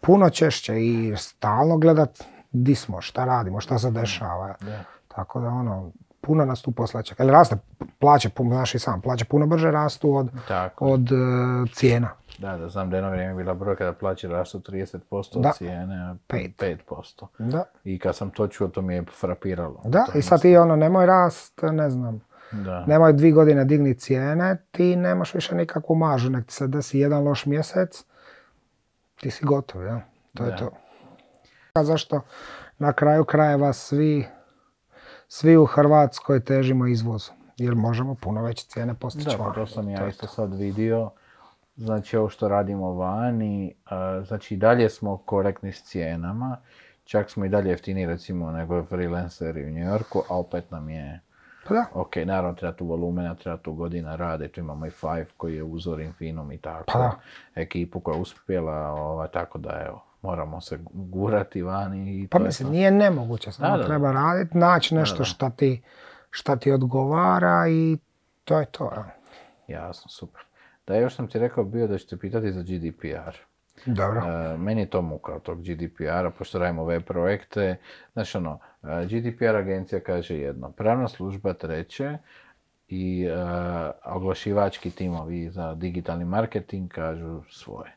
puno češće i stalno gledat di smo, šta radimo, šta se dešava. Tako da ono, puno nas tu posla čeka. Raste plaće, znaš i sam, plaće puno brže rastu od, Tako. od e, cijena. Da, da znam da je jedno vrijeme bila brojka da plaće rastu 30% Da. od cijene, a Pet. 5%. Da, I kad sam to čuo, to mi je frapiralo. da. I sad ti ono, nemoj rast, ne znam, Da. nemoj dvi godine digni cijene, ti nemaš više nikakvu mažu, nek ti se desi jedan loš mjesec, ti si gotov, ja? To Da. je to. A zašto na kraju krajeva svi, svi u Hrvatskoj težimo izvozu? Jer možemo puno veće cijene postići Da, pa to sam ja je isto sad vidio. Znači, ovo što radimo vani, a, znači i dalje smo korektni s cijenama. Čak smo i dalje jeftiniji recimo nego freelanceri u New Yorku, a opet nam je Pa da, Ok, naravno treba tu volumena, treba tu godina rada i tu imamo i Five koji je uzor Infinum i tako. Pa da. Ekipu koja je uspjela, ovaj, tako da evo, moramo se gurati vani i Pa to je mislim, to. nije nemoguće, samo Da, da, da. treba raditi, naći nešto da. šta ti, šta ti odgovara i to je to. ja. Jasno, super. Da, još sam ti rekao bio da ću te pitati za GDPR. Dobro. E, meni je to muka od tog GDPR-a, pošto radimo web projekte. Znaš ono, e, GDPR agencija kaže jedno, pravna služba treće i e, oglašivački timovi za digitalni marketing kažu svoje.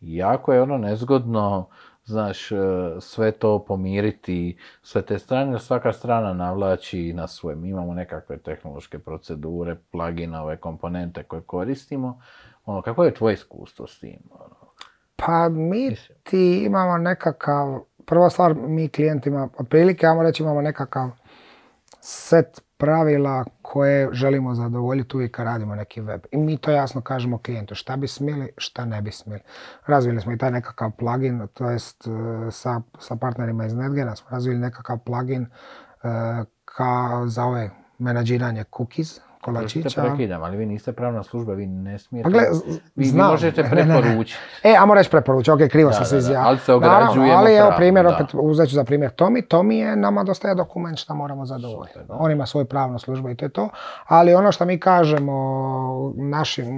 Jako je ono nezgodno, znaš, e, sve to pomiriti, sve te strane, jer svaka strana navlači na svoje. Mi imamo nekakve tehnološke procedure, pluginove, komponente koje koristimo. Ono, kako je tvoje iskustvo s tim? Ono, Pa mi ti imamo nekakav, prva stvar mi klijentima, otprilike ajmo reći imamo nekakav set pravila koje želimo zadovoljiti uvijek kad radimo neki web. I mi to jasno kažemo klijentu šta bi smjeli, šta ne bi smjeli. Razvili smo i taj nekakav plugin, to jest e, sa, sa partnerima iz NetGena smo razvili nekakav plugin e, ka, za ove menadžiranje cookies, kolačića. prekidam, ali vi niste pravna služba, vi ne smijete. Gle, vi, vi znam. možete ne, ne. preporučiti. E, ajmo reći preporučiti, ok, krivo Da, sam da, se izjavio. ali se ograđujemo ali evo primjer, da. opet uzet ću za primjer Tomi. Tomi je, nama dostaje dokument šta moramo zadovoljiti. On ima svoju pravnu službu i to je to. Ali ono što mi kažemo našim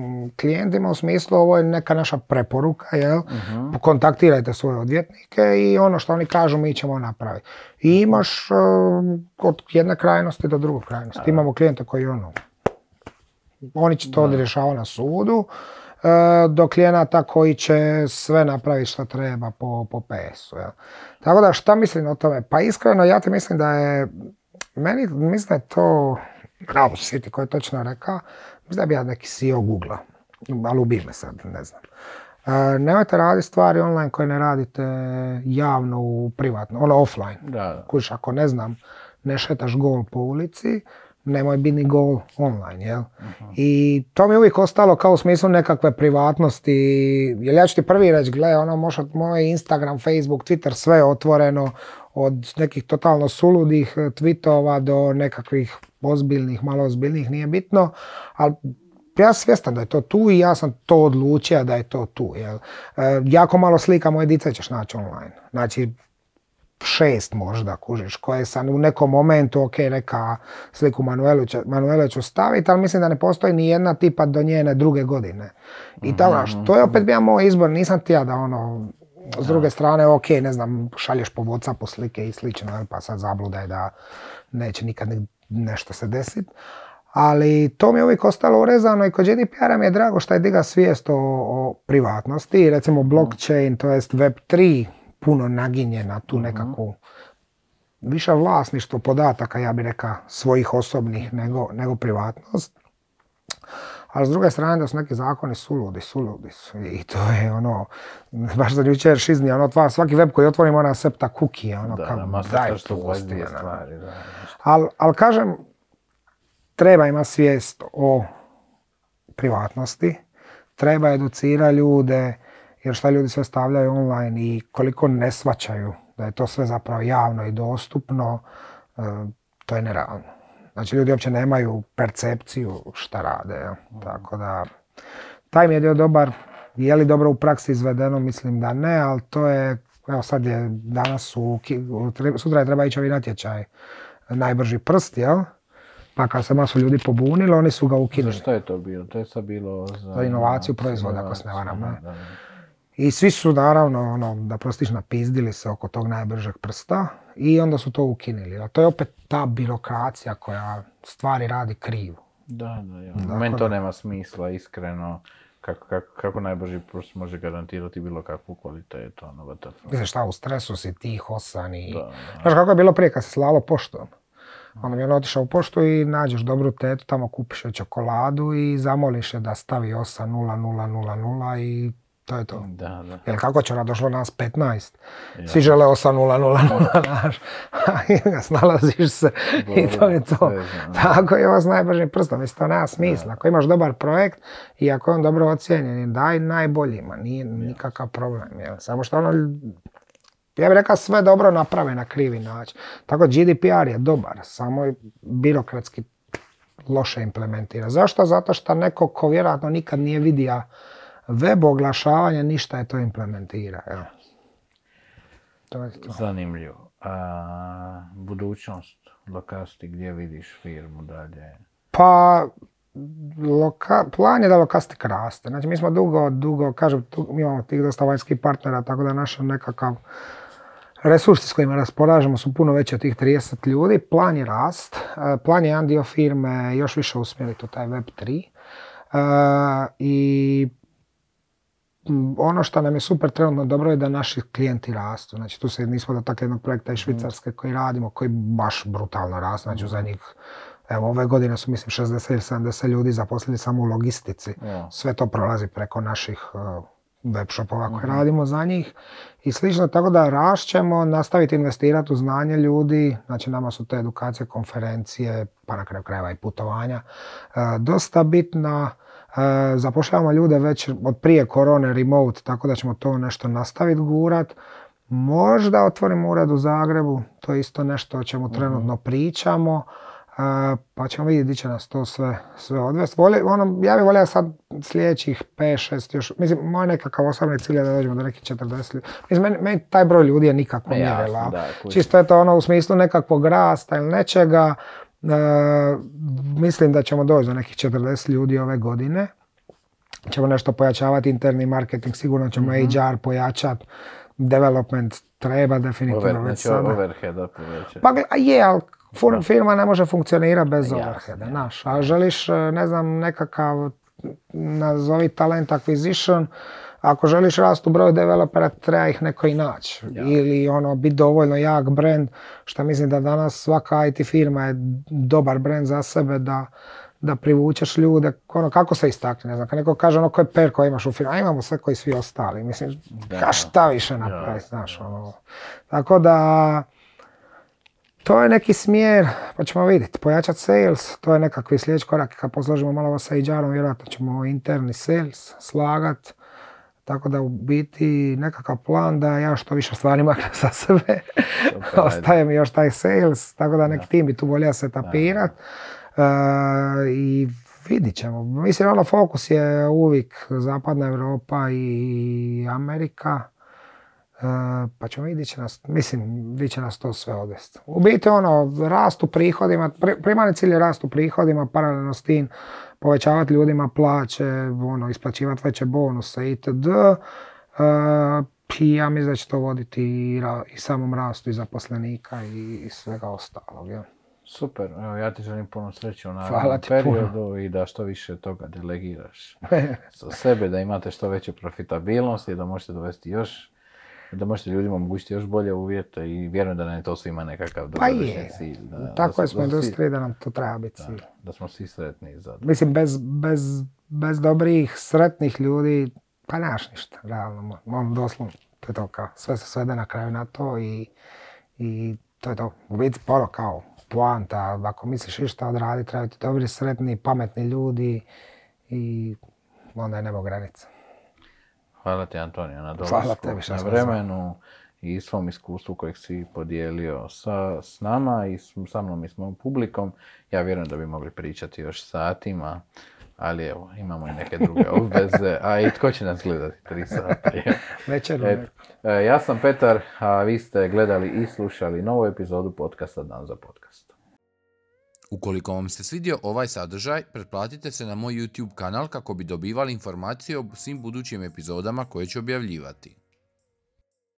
klijentima u smislu ovo je neka naša preporuka, jel? Mhm. Kontaktirajte svoje odvjetnike i ono što oni kažu mi ćemo napraviti. I imaš eh, od jedne krajnosti do druge krajnosti. Imamo klijente koji ono, oni će to rješavati na sudu, e, do klijenata koji će sve napraviti što treba po, po PS-u. jel. Tako da šta mislim o tome? Pa iskreno ja ti mislim da je, meni mislim da je to, bravo si ti koji je točno rekao, mislim da bi ja neki CEO Google-a, ali ubi me sad, ne znam. E, nemojte raditi stvari online koje ne radite javno u privatno, ono offline. Da. Kuš, ako ne znam, ne šetaš gol po ulici, nemoj biti ni gol online, jel? I to mi je uvijek ostalo kao u smislu nekakve privatnosti, jer ja ću ti prvi reći, gle, ono, može moj Instagram, Facebook, Twitter, sve je otvoreno, od nekih totalno suludih eh, tweetova do nekakvih ozbiljnih, malo ozbiljnih, nije bitno, ali ja svjestan da je to tu i ja sam to odlučio da je to tu. Jel? E, jako malo slika moje dice ćeš naći online. Znači, šest možda, kužiš, koje sam u nekom momentu, ok, neka sliku Manuelu će, Manuele ću staviti, ali mislim da ne postoji ni jedna tipa do njene druge godine. I tako, znaš, to je opet bio moj izbor, nisam ti ja da ono, s druge strane, ok, ne znam, šalješ po Whatsappu slike i slično, pa sad zabludaj da neće nikad ni- nešto se desiti. Ali to mi je uvijek ostalo urezano i kod GDPR-a mi je drago što je diga svijest o, o privatnosti. Recimo blockchain, to jest Web3, puno naginje na tu nekakvu više vlasništvo podataka, ja bih rekao, svojih osobnih nego, nego privatnost. Ali s druge strane da su neki zakoni suludi, suludi su. I to je ono, baš za jučer šizni, ono otvara svaki web koji otvorim, ona septa kukije, ono Da, kao, da, daj Mastercard su pusti 22 me, ono. stvari, da. Ali al kažem, treba imati svijest o privatnosti, treba educirati ljude, jer šta ljudi sve stavljaju online i koliko ne svaćaju da je to sve zapravo javno i dostupno, e, to je nerealno. Znači ljudi uopće nemaju percepciju šta rade. Tako da, taj mi je dio dobar. Je li dobro u praksi izvedeno? Mislim da ne, ali to je, evo sad je danas u, sutra je treba ići ovi natječaj najbrži prst, jel? Pa kad se masu ljudi pobunilo, oni su ga Za ukinuli. što je to bilo? To je sad bilo za... Za inovaciju proizvoda, ako se ne varam. I svi su naravno, ono, da prostiš, napizdili se oko tog najbržeg prsta i onda su to ukinuli. A to je opet ta birokracija koja stvari radi krivo. Da, da, ja. Dakle, Meni to nema smisla, iskreno. Kako, kako, kako najbrži prst može garantirati bilo kakvu kvalitetu, ono, šta, u stresu si ti hosan i... Da, da. Znaš kako je bilo prije kad se slalo poštom? Onda mi je ono otišao u poštu i nađeš dobru tetu, tamo kupiš joj čokoladu i zamoliš je da stavi 80000 i to je to. Da, da. Jer kako će ona došlo nas 15? Svi žele 8000, znaš. I snalaziš se i to je to. Tako je ovo s najbržim prstom. Mislim, to nema smisla. Ako imaš dobar projekt i ako je on dobro ocijenjen, daj najboljima. Nije nikakav problem. Jel? Samo što ono, ja bih rekao sve dobro naprave na krivi način. Tako GDPR je dobar, samo je birokratski loše implementira. Zašto? Zato što neko ko vjerojatno nikad nije vidio web oglašavanje, ništa je to implementira. Evo. To je to. Zanimljivo. A, budućnost, lokasti, gdje vidiš firmu dalje? Pa, loka, plan je da lokastik raste. Znači, mi smo dugo, dugo, kažem, tu- mi imamo tih dosta vanjskih partnera, tako da naš nekakav resursi s kojima raspolažemo su puno veći od tih 30 ljudi. Plan je rast. E, Plan je jedan dio firme još više usmjeriti u taj web 3. E, I ono što nam je super trenutno dobro je da naši klijenti rastu. Znači tu se nismo dotakli jednog projekta iz Švicarske koji radimo, koji baš brutalno raste. Znači u zadnjih, evo ove godine su mislim 60 ili 70 ljudi zaposlili samo u logistici. Sve to prolazi preko naših uh, web shopova koje radimo za njih i slično, tako da rašćemo, nastaviti investirati u znanje ljudi, znači nama su te edukacije, konferencije, pa na kraju krajeva i putovanja, uh, dosta bitna. Uh, zapošljavamo ljude već od prije korone remote, tako da ćemo to nešto nastaviti gurat. Možda otvorimo ured u Zagrebu, to je isto nešto o čemu trenutno pričamo. Pa ćemo vidjeti gdje će nas to sve, sve odvesti. Volje, ono, ja bih volio sad sljedećih 5-6 još, mislim, moj nekakav osobni cilj je da dođemo do nekih 40 ljudi. Mislim, meni, meni taj broj ljudi je da, kužiš. Čisto je to ono u smislu nekakvog rasta ili nečega. E, mislim da ćemo doći do nekih 40 ljudi ove godine. Ćemo nešto pojačavati interni marketing, sigurno ćemo HR pojačati. Development treba definitivno Over, već znači sada. povećati. Pa je, ali fur- firma ne može funkcionirati bez Jasno, overheada, znaš. A želiš, e, ne znam, nekakav, nazovi talent acquisition, ako želiš rast u broju developera, treba ih neko i naći. Ili ono, biti dovoljno jak brand, što mislim da danas svaka IT firma je dobar brand za sebe da da privučeš ljude, ono, kako se istakne, ne znam, kad neko kaže ono koje per koji imaš u firmi, a imamo sve koji svi ostali, mislim, ka šta više napraviti, znaš, ono. Tako da, to je neki smjer, pa ćemo vidjeti. Pojačati sales, to je nekakvi sljedeći korak. Kad posložimo malo sa HR-om, vjerojatno ćemo interni sales slagat. Tako da u biti nekakav plan da ja što više stvari maknem sa sebe. Super, Ostaje mi još taj sales, tako da neki tim bi tu volio se tapirat. E, I vidit ćemo. Mislim, ono fokus je uvijek zapadna Europa i Amerika. E, pa ćemo vidjeti će nas, mislim, gdje će nas to sve odvesti. U biti ono, rast u prihodima, pri- primarni cilj je rast u prihodima, paralelno s tim povećavati ljudima plaće, ono, isplaćivati veće bonuse itd. E, I ja mislim da će to voditi i, ra- i samom rastu i zaposlenika i, i svega ostalog. Ja. Super, evo ja ti želim puno sreće u narednom puno. periodu i da što više toga delegiraš za sebe, da imate što veće profitabilnosti, da možete dovesti još, da možete ljudima omogućiti još bolje uvjete i vjerujem da nam je to svima nekakav Pa je, cilj. Da, da tako je smo da svi- industriji da nam to treba biti cilj. Da smo svi sretni i zadovoljni. Mislim, bez, bez, bez dobrih, sretnih ljudi, pa nemaš ništa, realno. On doslovno, to je to kao, sve se svede na kraju na to i, i to je to. U biti, ono kao, poanta, ako misliš išta odraditi, trebaju ti dobri, sretni, pametni ljudi i onda je nebo granica. Hvala ti Antonija na što na vremenu i svom iskustvu kojeg si podijelio sa, s nama i s, sa mnom i s mojom publikom. Ja vjerujem da bi mogli pričati još satima, ali evo, imamo i neke druge obveze, a i tko će nas gledati tri sata? Večer. E, ja sam Petar, a vi ste gledali i slušali novu epizodu podcasta Dan za podcast. Ukoliko vam se svidio ovaj sadržaj, pretplatite se na moj YouTube kanal kako bi dobivali informacije o svim budućim epizodama koje ću objavljivati.